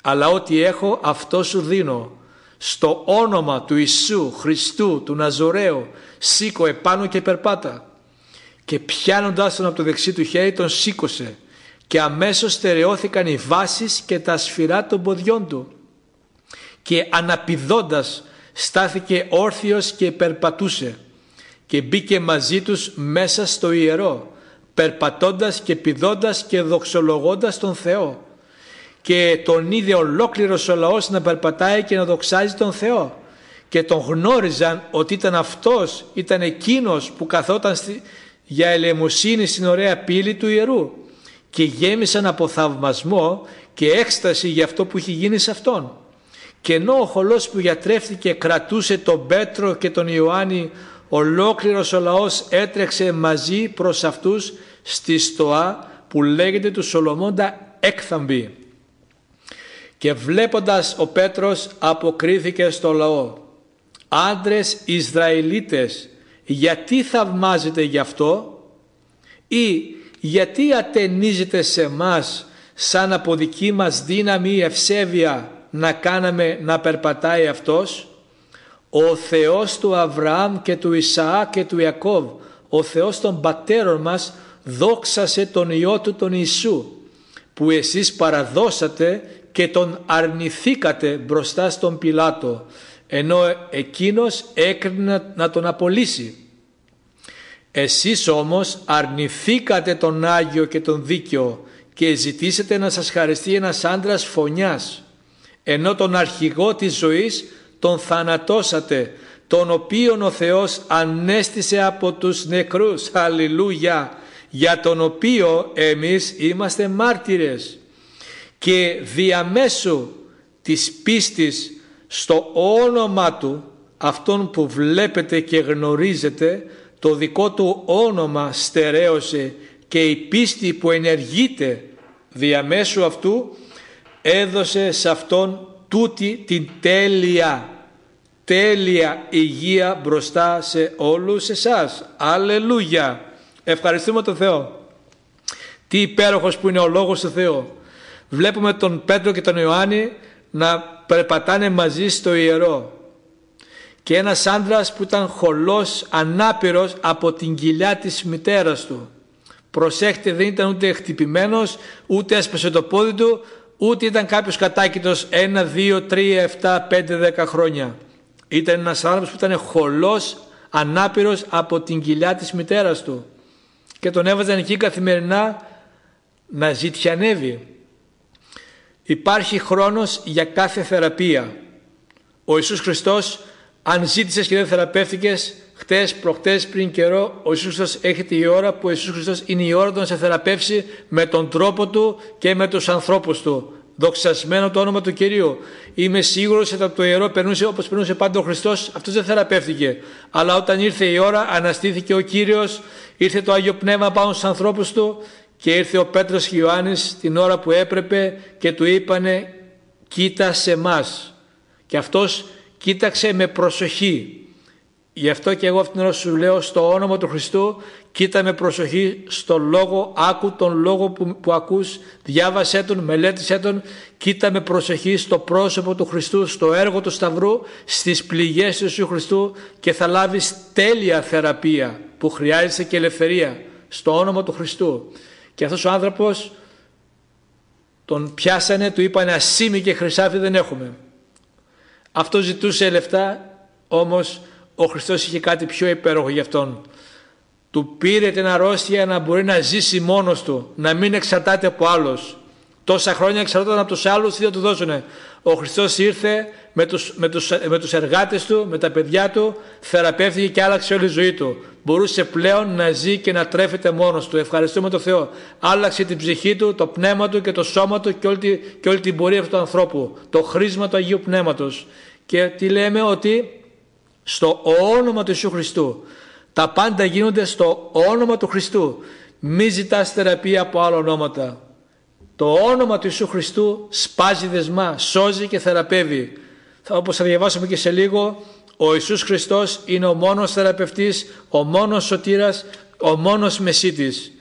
αλλά ό,τι έχω αυτό σου δίνω. Στο όνομα του Ιησού Χριστού του Ναζωραίου σήκω επάνω και περπάτα». Και πιάνοντας τον από το δεξί του χέρι τον σήκωσε και αμέσως στερεώθηκαν οι βάσεις και τα σφυρά των ποδιών του. Και αναπηδώντας στάθηκε όρθιος και περπατούσε. Και μπήκε μαζί τους μέσα στο ιερό περπατώντας και πηδώντας και δοξολογώντας τον Θεό. Και τον είδε ολόκληρος ο λαός να περπατάει και να δοξάζει τον Θεό. Και τον γνώριζαν ότι ήταν αυτός, ήταν εκείνος που καθόταν για ελεημοσύνη στην ωραία πύλη του ιερού και γέμισαν από θαυμασμό και έκσταση για αυτό που είχε γίνει σε αυτόν. Και ενώ ο χολός που γιατρεύτηκε κρατούσε τον Πέτρο και τον Ιωάννη, ολόκληρος ο λαός έτρεξε μαζί προς αυτούς στη στοά που λέγεται του Σολομώντα έκθαμπη. Και βλέποντας ο Πέτρος αποκρίθηκε στο λαό «Άντρες Ισραηλίτες, γιατί θαυμάζετε γι' αυτό» ή «Γιατί ατενίζετε σε μας σαν από δική μας δύναμη ευσέβεια να κάναμε να περπατάει αυτός; Ο Θεός του Αβραάμ και του Ισαάκ και του Ιακώβ, ο Θεός των πατέρων μας δόξασε τον Υιό του τον Ιησού που εσείς παραδώσατε και τον αρνηθήκατε μπροστά στον Πιλάτο ενώ εκείνος έκρινε να τον απολύσει. Εσείς όμως αρνηθήκατε τον Άγιο και τον Δίκαιο και ζητήσετε να σας χαριστεί ένας άντρας φωνιάς. Ενώ τον αρχηγό της ζωής τον θανατώσατε τον οποίον ο Θεός ανέστησε από τους νεκρούς. Αλληλούια! Για τον οποίο εμείς είμαστε μάρτυρες. Και διαμέσου της πίστης στο όνομα Του αυτόν που βλέπετε και γνωρίζετε το δικό Του όνομα στερέωσε και η πίστη που ενεργείται διαμέσου αυτού έδωσε σε αυτόν τούτη την τέλεια τέλεια υγεία μπροστά σε όλους εσάς. Αλληλούια. Ευχαριστούμε τον Θεό. Τι υπέροχος που είναι ο Λόγος του Θεού. Βλέπουμε τον Πέτρο και τον Ιωάννη να περπατάνε μαζί στο ιερό. Και ένας άντρας που ήταν χολός, ανάπηρος από την κοιλιά της μητέρας του. Προσέχτε δεν ήταν ούτε χτυπημένος, ούτε έσπασε το πόδι του, ούτε ήταν κάποιος κατάκητος ένα, δύο, τρία, εφτά, πέντε, δέκα χρόνια. Ήταν ένας άνθρωπος που ήταν χολός, ανάπηρος από την κοιλιά της μητέρας του και τον έβαζαν εκεί καθημερινά να ζητιανεύει. Υπάρχει χρόνος για κάθε θεραπεία. Ο Ιησούς Χριστός αν ζήτησες και δεν θεραπεύτηκες χτες, προχτές, πριν καιρό ο Ιησούς Χριστός έχετε η ώρα που ο Ιησούς Χριστός είναι η ώρα του να σε θεραπεύσει με τον τρόπο Του και με τους ανθρώπους Του. Δοξασμένο το όνομα του Κυρίου. Είμαι σίγουρος ότι από το ιερό περνούσε όπως περνούσε πάντα ο Χριστός, αυτός δεν θεραπεύτηκε. Αλλά όταν ήρθε η ώρα, αναστήθηκε ο Κύριος, ήρθε το Άγιο Πνεύμα πάνω στους ανθρώπους του και ήρθε ο Πέτρος και Ιωάννης την ώρα που έπρεπε και του είπανε κοίτα σε μας και αυτός κοίταξε με προσοχή Γι' αυτό και εγώ αυτήν την ώρα σου λέω στο όνομα του Χριστού κοίτα με προσοχή στο λόγο, άκου τον λόγο που, που ακούς, διάβασέ τον, μελέτησέ τον, κοίτα με προσοχή στο πρόσωπο του Χριστού, στο έργο του Σταυρού, στις πληγές του Ιησού Χριστού και θα λάβεις τέλεια θεραπεία που χρειάζεσαι και ελευθερία στο όνομα του Χριστού. Και αυτός ο άνθρωπος τον πιάσανε, του είπανε ασήμι και χρυσάφι δεν έχουμε. Αυτό ζητούσε λεφτά, όμως ο Χριστός είχε κάτι πιο υπέροχο για αυτόν. Του πήρε την αρρώστια να μπορεί να ζήσει μόνος του, να μην εξαρτάται από άλλους. Τόσα χρόνια εξαρτάται από τους άλλους, τι θα του δώσουνε; Ο Χριστός ήρθε με τους, με, τους, με τους εργάτες του, με τα παιδιά του, θεραπεύτηκε και άλλαξε όλη η ζωή του. Μπορούσε πλέον να ζει και να τρέφεται μόνος του. Ευχαριστούμε τον Θεό. Άλλαξε την ψυχή του, το πνεύμα του και το σώμα του και όλη, και όλη την πορεία αυτού του ανθρώπου. Το χρήσμα του Αγίου Πνεύματος. Και τι λέμε ότι στο όνομα του Ιησού Χριστού. Τα πάντα γίνονται στο όνομα του Χριστού. Μη ζητάς θεραπεία από άλλα ονόματα. Το όνομα του Ιησού Χριστού σπάζει δεσμά, σώζει και θεραπεύει. Όπως θα διαβάσουμε και σε λίγο, ο Ιησούς Χριστός είναι ο μόνος θεραπευτής, ο μόνος σωτήρας, ο μόνος μεσίτης.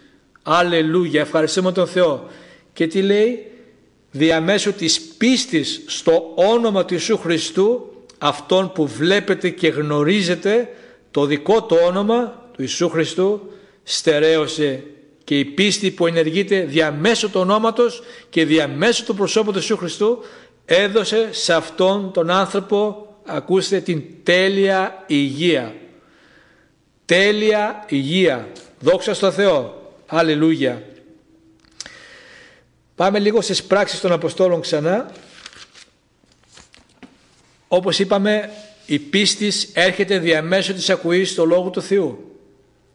Αλληλούια, ευχαριστούμε τον Θεό. Και τι λέει, διαμέσου της πίστης στο όνομα του Ιησού Χριστού αυτόν που βλέπετε και γνωρίζετε το δικό του όνομα του Ιησού Χριστού στερέωσε και η πίστη που ενεργείται διαμέσου του ονόματος και διαμέσου του προσώπου του Ιησού Χριστού έδωσε σε αυτόν τον άνθρωπο ακούστε την τέλεια υγεία. Τέλεια υγεία. Δόξα στο Θεό. Αλληλούια πάμε λίγο στις πράξεις των Αποστόλων ξανά όπως είπαμε η πίστη έρχεται διαμέσου της ακουής του Λόγου του Θεού.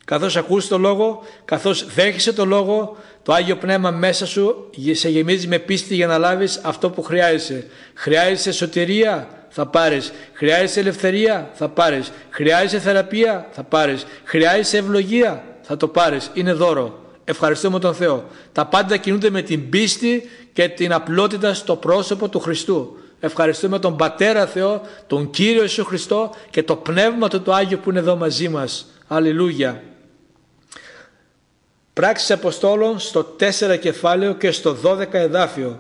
Καθώς ακούς το Λόγο, καθώς δέχεσαι το Λόγο, το Άγιο Πνεύμα μέσα σου σε γεμίζει με πίστη για να λάβεις αυτό που χρειάζεσαι. Χρειάζεσαι σωτηρία, θα πάρεις. Χρειάζεσαι ελευθερία, θα πάρεις. Χρειάζεσαι θεραπεία, θα πάρεις. Χρειάζεσαι ευλογία, θα το πάρεις. Είναι δώρο. Ευχαριστούμε τον Θεό. Τα πάντα κινούνται με την πίστη και την απλότητα στο πρόσωπο του Χριστού. Ευχαριστούμε τον Πατέρα Θεό, τον Κύριο Ιησού Χριστό και το Πνεύμα του το Άγιο που είναι εδώ μαζί μας. Αλληλούια. Πράξεις Αποστόλων στο 4 κεφάλαιο και στο 12 εδάφιο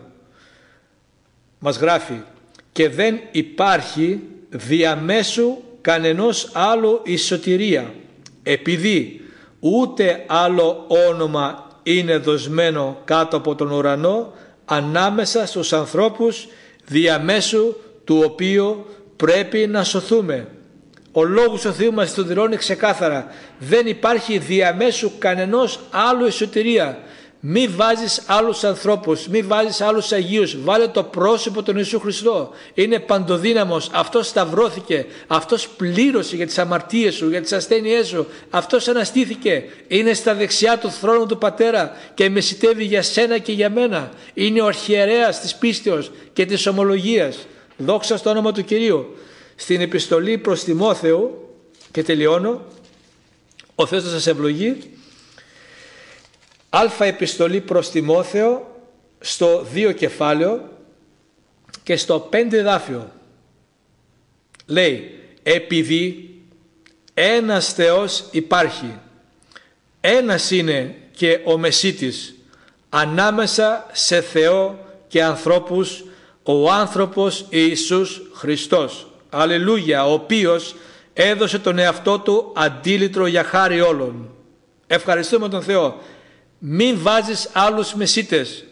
μας γράφει και δεν υπάρχει διαμέσου κανενός άλλο η σωτηρία επειδή ούτε άλλο όνομα είναι δοσμένο κάτω από τον ουρανό ανάμεσα στους ανθρώπους διαμέσου του οποίου πρέπει να σωθούμε. Ο λόγος του Θεού μας το δηλώνει ξεκάθαρα. Δεν υπάρχει διαμέσου κανενός άλλου εσωτερία. Μη βάζεις άλλους ανθρώπους, μη βάζεις άλλους Αγίους, βάλε το πρόσωπο του Ιησού Χριστό. Είναι παντοδύναμος, αυτός σταυρώθηκε, αυτός πλήρωσε για τις αμαρτίες σου, για τις ασθένειές σου, αυτός αναστήθηκε, είναι στα δεξιά του θρόνου του Πατέρα και μεσητεύει για σένα και για μένα. Είναι ο αρχιερέας της πίστεως και της ομολογίας. Δόξα στο όνομα του Κυρίου. Στην επιστολή προς Τιμόθεο και τελειώνω, ο Θεός θα σας ευλογεί, Αλφα επιστολή προς Τιμόθεο στο 2 κεφάλαιο και στο 5 δάφιο λέει επειδή ένας Θεός υπάρχει ένας είναι και ο Μεσίτης ανάμεσα σε Θεό και ανθρώπους ο άνθρωπος Ιησούς Χριστός Αλληλούια ο οποίος έδωσε τον εαυτό του αντίλητρο για χάρη όλων. Ευχαριστούμε τον Θεό μην βάζεις άλλους μεσίτες.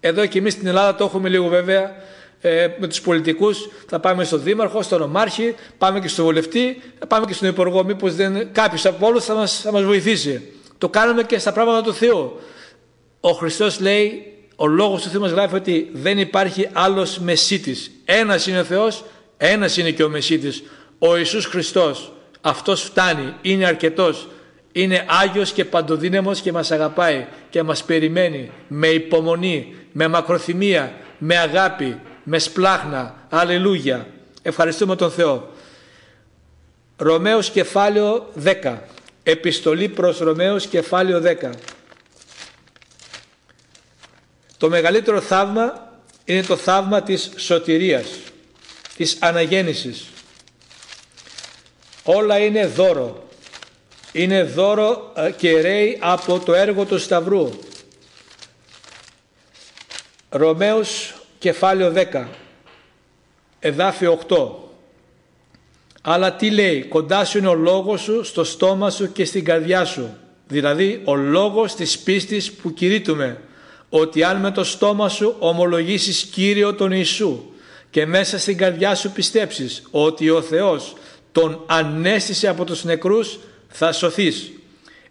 Εδώ και εμείς στην Ελλάδα το έχουμε λίγο βέβαια ε, με τους πολιτικούς. Θα πάμε στον Δήμαρχο, στον Ομάρχη, πάμε και στον Βουλευτή, θα πάμε και στον Υπουργό. Μήπως δεν, κάποιος από όλους θα μας, θα μας βοηθήσει. Το κάνουμε και στα πράγματα του Θεού. Ο Χριστός λέει, ο λόγος του Θεού μας γράφει ότι δεν υπάρχει άλλος μεσίτης. Ένας είναι ο Θεός, ένας είναι και ο μεσίτης. Ο Ιησούς Χριστός. Αυτός φτάνει, είναι αρκετός είναι Άγιος και παντοδύναμος και μας αγαπάει και μας περιμένει με υπομονή, με μακροθυμία, με αγάπη, με σπλάχνα. Αλληλούια. Ευχαριστούμε τον Θεό. Ρωμαίος κεφάλαιο 10. Επιστολή προς Ρωμαίος κεφάλαιο 10. Το μεγαλύτερο θαύμα είναι το θαύμα της σωτηρίας, της αναγέννησης. Όλα είναι δώρο είναι δώρο ε, και ρέει από το έργο του Σταυρού. Ρωμαίος κεφάλαιο 10 εδάφιο 8 αλλά τι λέει κοντά σου είναι ο λόγος σου στο στόμα σου και στην καρδιά σου δηλαδή ο λόγος της πίστης που κηρύττουμε ότι αν με το στόμα σου ομολογήσεις Κύριο τον Ιησού και μέσα στην καρδιά σου πιστέψεις ότι ο Θεός τον ανέστησε από τους νεκρούς θα σωθείς.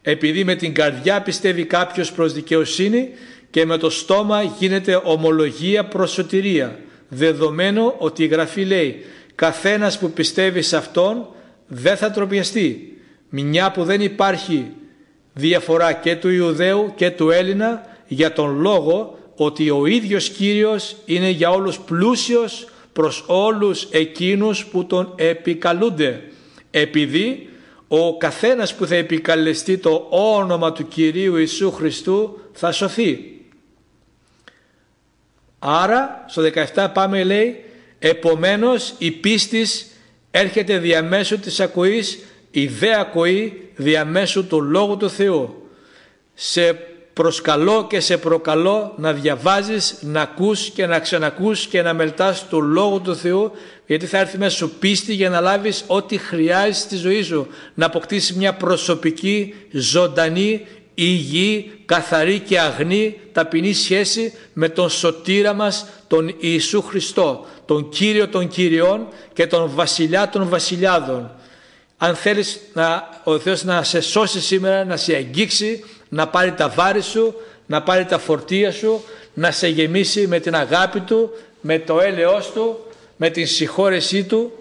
Επειδή με την καρδιά πιστεύει κάποιος προς δικαιοσύνη και με το στόμα γίνεται ομολογία προς σωτηρία. Δεδομένο ότι η Γραφή λέει καθένας που πιστεύει σε Αυτόν δεν θα τροπιαστεί. Μια που δεν υπάρχει διαφορά και του Ιουδαίου και του Έλληνα για τον λόγο ότι ο ίδιος Κύριος είναι για όλους πλούσιος προς όλους εκείνους που τον επικαλούνται. Επειδή ο καθένας που θα επικαλεστεί το όνομα του Κυρίου Ιησού Χριστού θα σωθεί. Άρα στο 17 πάμε λέει επομένως η πίστης έρχεται διαμέσου της ακοής η δε ακοή διαμέσου του Λόγου του Θεού. Σε προσκαλώ και σε προκαλώ να διαβάζεις, να ακούς και να ξανακούς και να μελτάς του Λόγου του Θεού γιατί θα έρθει μέσα σου πίστη για να λάβεις ό,τι χρειάζεσαι στη ζωή σου. Να αποκτήσεις μια προσωπική, ζωντανή, υγιή, καθαρή και αγνή ταπεινή σχέση με τον σωτήρα μας τον Ιησού Χριστό τον Κύριο των Κυριών και τον Βασιλιά των Βασιλιάδων. Αν θέλεις να, ο Θεός να σε σώσει σήμερα, να σε αγγίξει να πάρει τα βάρη σου, να πάρει τα φορτία σου, να σε γεμίσει με την αγάπη Του, με το έλεος Του, με την συγχώρεσή Του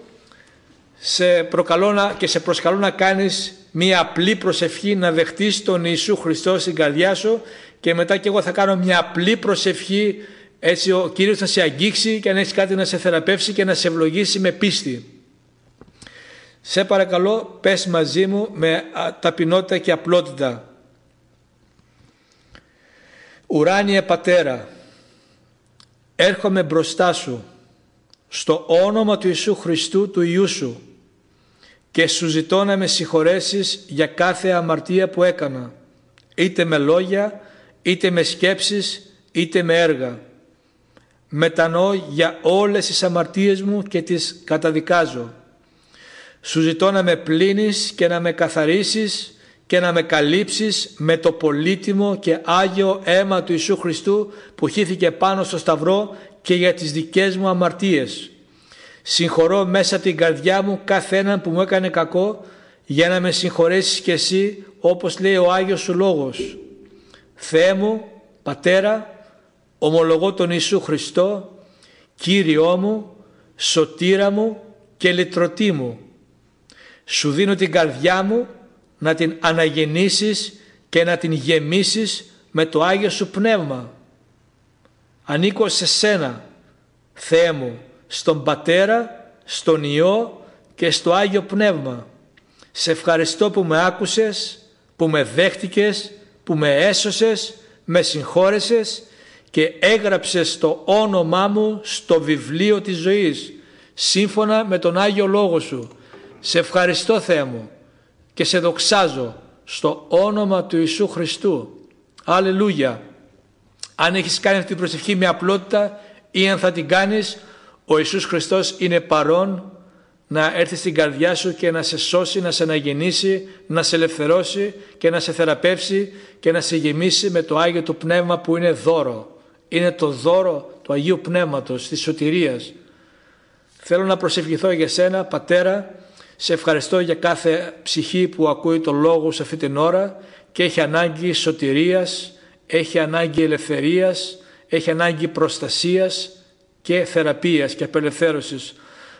σε προκαλώ να, και σε προσκαλώ να κάνεις μία απλή προσευχή να δεχτείς τον Ιησού Χριστό στην καρδιά σου και μετά και εγώ θα κάνω μια απλή προσευχή έτσι ο Κύριος θα σε αγγίξει και αν έχεις κάτι να σε θεραπεύσει και να σε ευλογήσει με πίστη. Σε παρακαλώ πες μαζί μου με ταπεινότητα και απλότητα. Ουράνιε Πατέρα, έρχομαι μπροστά Σου στο όνομα του Ιησού Χριστού του Ιού Σου και Σου ζητώ να με συγχωρέσεις για κάθε αμαρτία που έκανα. είτε με λόγια, είτε με σκέψεις, είτε με έργα. Μετανοώ για όλες τις αμαρτίες μου και τις καταδικάζω. Σου ζητώ να με πλύνεις και να με καθαρίσεις και να με καλύψεις με το πολύτιμο και Άγιο αίμα του Ιησού Χριστού που χύθηκε πάνω στο Σταυρό και για τις δικές μου αμαρτίες. Συγχωρώ μέσα την καρδιά μου κάθε έναν που μου έκανε κακό για να με συγχωρέσεις και εσύ όπως λέει ο Άγιος σου Λόγος. Θεέ μου, Πατέρα, ομολογώ τον Ιησού Χριστό, Κύριό μου, Σωτήρα μου και Λυτρωτή μου. Σου δίνω την καρδιά μου να την αναγεννήσεις και να την γεμίσεις με το Άγιο Σου Πνεύμα. Ανήκω σε Σένα, Θεέ μου, στον Πατέρα, στον Υιό και στο Άγιο Πνεύμα. Σε ευχαριστώ που με άκουσες, που με δέχτηκες, που με έσωσες, με συγχώρεσες και έγραψες το όνομά μου στο βιβλίο της ζωής, σύμφωνα με τον Άγιο Λόγο Σου. Σε ευχαριστώ Θεέ μου και σε δοξάζω στο όνομα του Ιησού Χριστού. Αλληλούια. Αν έχεις κάνει αυτή την προσευχή με απλότητα ή αν θα την κάνεις, ο Ιησούς Χριστός είναι παρόν να έρθει στην καρδιά σου και να σε σώσει, να σε αναγεννήσει, να σε ελευθερώσει και να σε θεραπεύσει και να σε γεμίσει με το Άγιο του Πνεύμα που είναι δώρο. Είναι το δώρο του Αγίου Πνεύματος, της σωτηρίας. Θέλω να προσευχηθώ για σένα, Πατέρα, σε ευχαριστώ για κάθε ψυχή που ακούει το Λόγο σε αυτή την ώρα και έχει ανάγκη σωτηρίας, έχει ανάγκη ελευθερίας, έχει ανάγκη προστασίας και θεραπείας και απελευθέρωσης.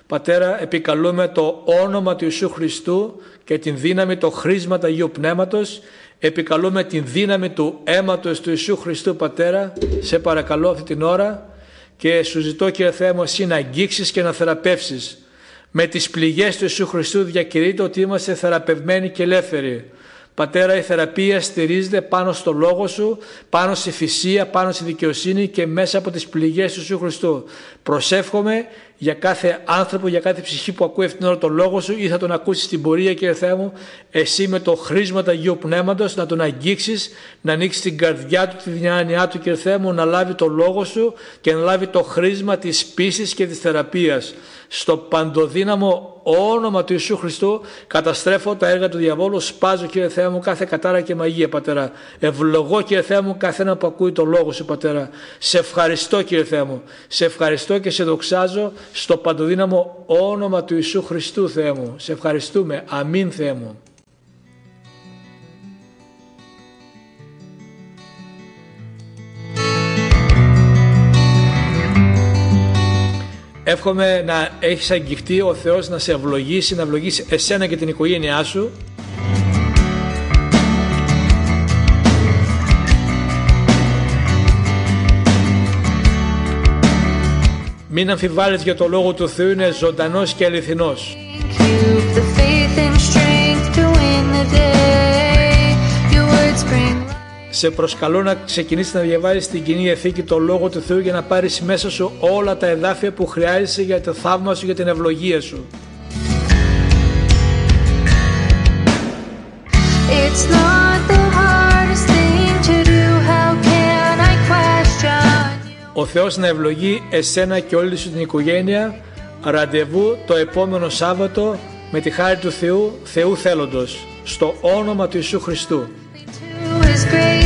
Πατέρα, επικαλούμε το όνομα του Ιησού Χριστού και την δύναμη, το χρήσμα του Αγίου Πνεύματος. Επικαλούμε την δύναμη του αίματος του Ιησού Χριστού, Πατέρα. Σε παρακαλώ αυτή την ώρα και σου ζητώ Κύριε Θεέ μου εσύ να αγγίξεις και να θεραπεύσεις. Με τις πληγές του Ιησού Χριστού διακηρύττω ότι είμαστε θεραπευμένοι και ελεύθεροι. Πατέρα, η θεραπεία στηρίζεται πάνω στο Λόγο Σου, πάνω στη φυσία, πάνω στη δικαιοσύνη και μέσα από τις πληγές του Ιησού Χριστού. Προσεύχομαι για κάθε άνθρωπο, για κάθε ψυχή που ακούει αυτήν την ώρα τον Λόγο Σου ή θα τον ακούσεις στην πορεία Κύριε Θεέ μου, εσύ με το χρήσμα του Αγίου Πνεύματος να τον αγγίξεις, να ανοίξεις την καρδιά του, τη διάνοιά του Κύριε Θεέ μου, να λάβει το Λόγο Σου και να λάβει το χρήσμα της πίσης και της θεραπείας στο παντοδύναμο όνομα του Ιησού Χριστού καταστρέφω τα έργα του διαβόλου, σπάζω Κύριε Θεέ μου κάθε κατάρα και μαγεία Πατέρα. Ευλογώ Κύριε Θεέ μου καθένα που ακούει το Λόγο Σου Πατέρα. Σε ευχαριστώ Κύριε Θεέ μου. Σε ευχαριστώ και σε δοξάζω στο παντοδύναμο όνομα του Ιησού Χριστού Θεέ μου. Σε ευχαριστούμε. Αμήν Θεέ μου. Εύχομαι να έχεις αγγιχτεί ο Θεός να σε ευλογήσει, να ευλογήσει εσένα και την οικογένειά σου. Μην αμφιβάλλεις για το Λόγο του Θεού, είναι ζωντανός και αληθινός. Σε προσκαλώ να ξεκινήσει να διαβάζεις την Κοινή Εθήκη το Λόγο του Θεού για να πάρεις μέσα σου όλα τα εδάφια που χρειάζεσαι για το θαύμα σου, για την ευλογία σου. Ο Θεός να ευλογεί εσένα και όλη σου την οικογένεια ραντεβού το επόμενο Σάββατο με τη χάρη του Θεού, Θεού θέλοντος, στο όνομα του Ιησού Χριστού. His grace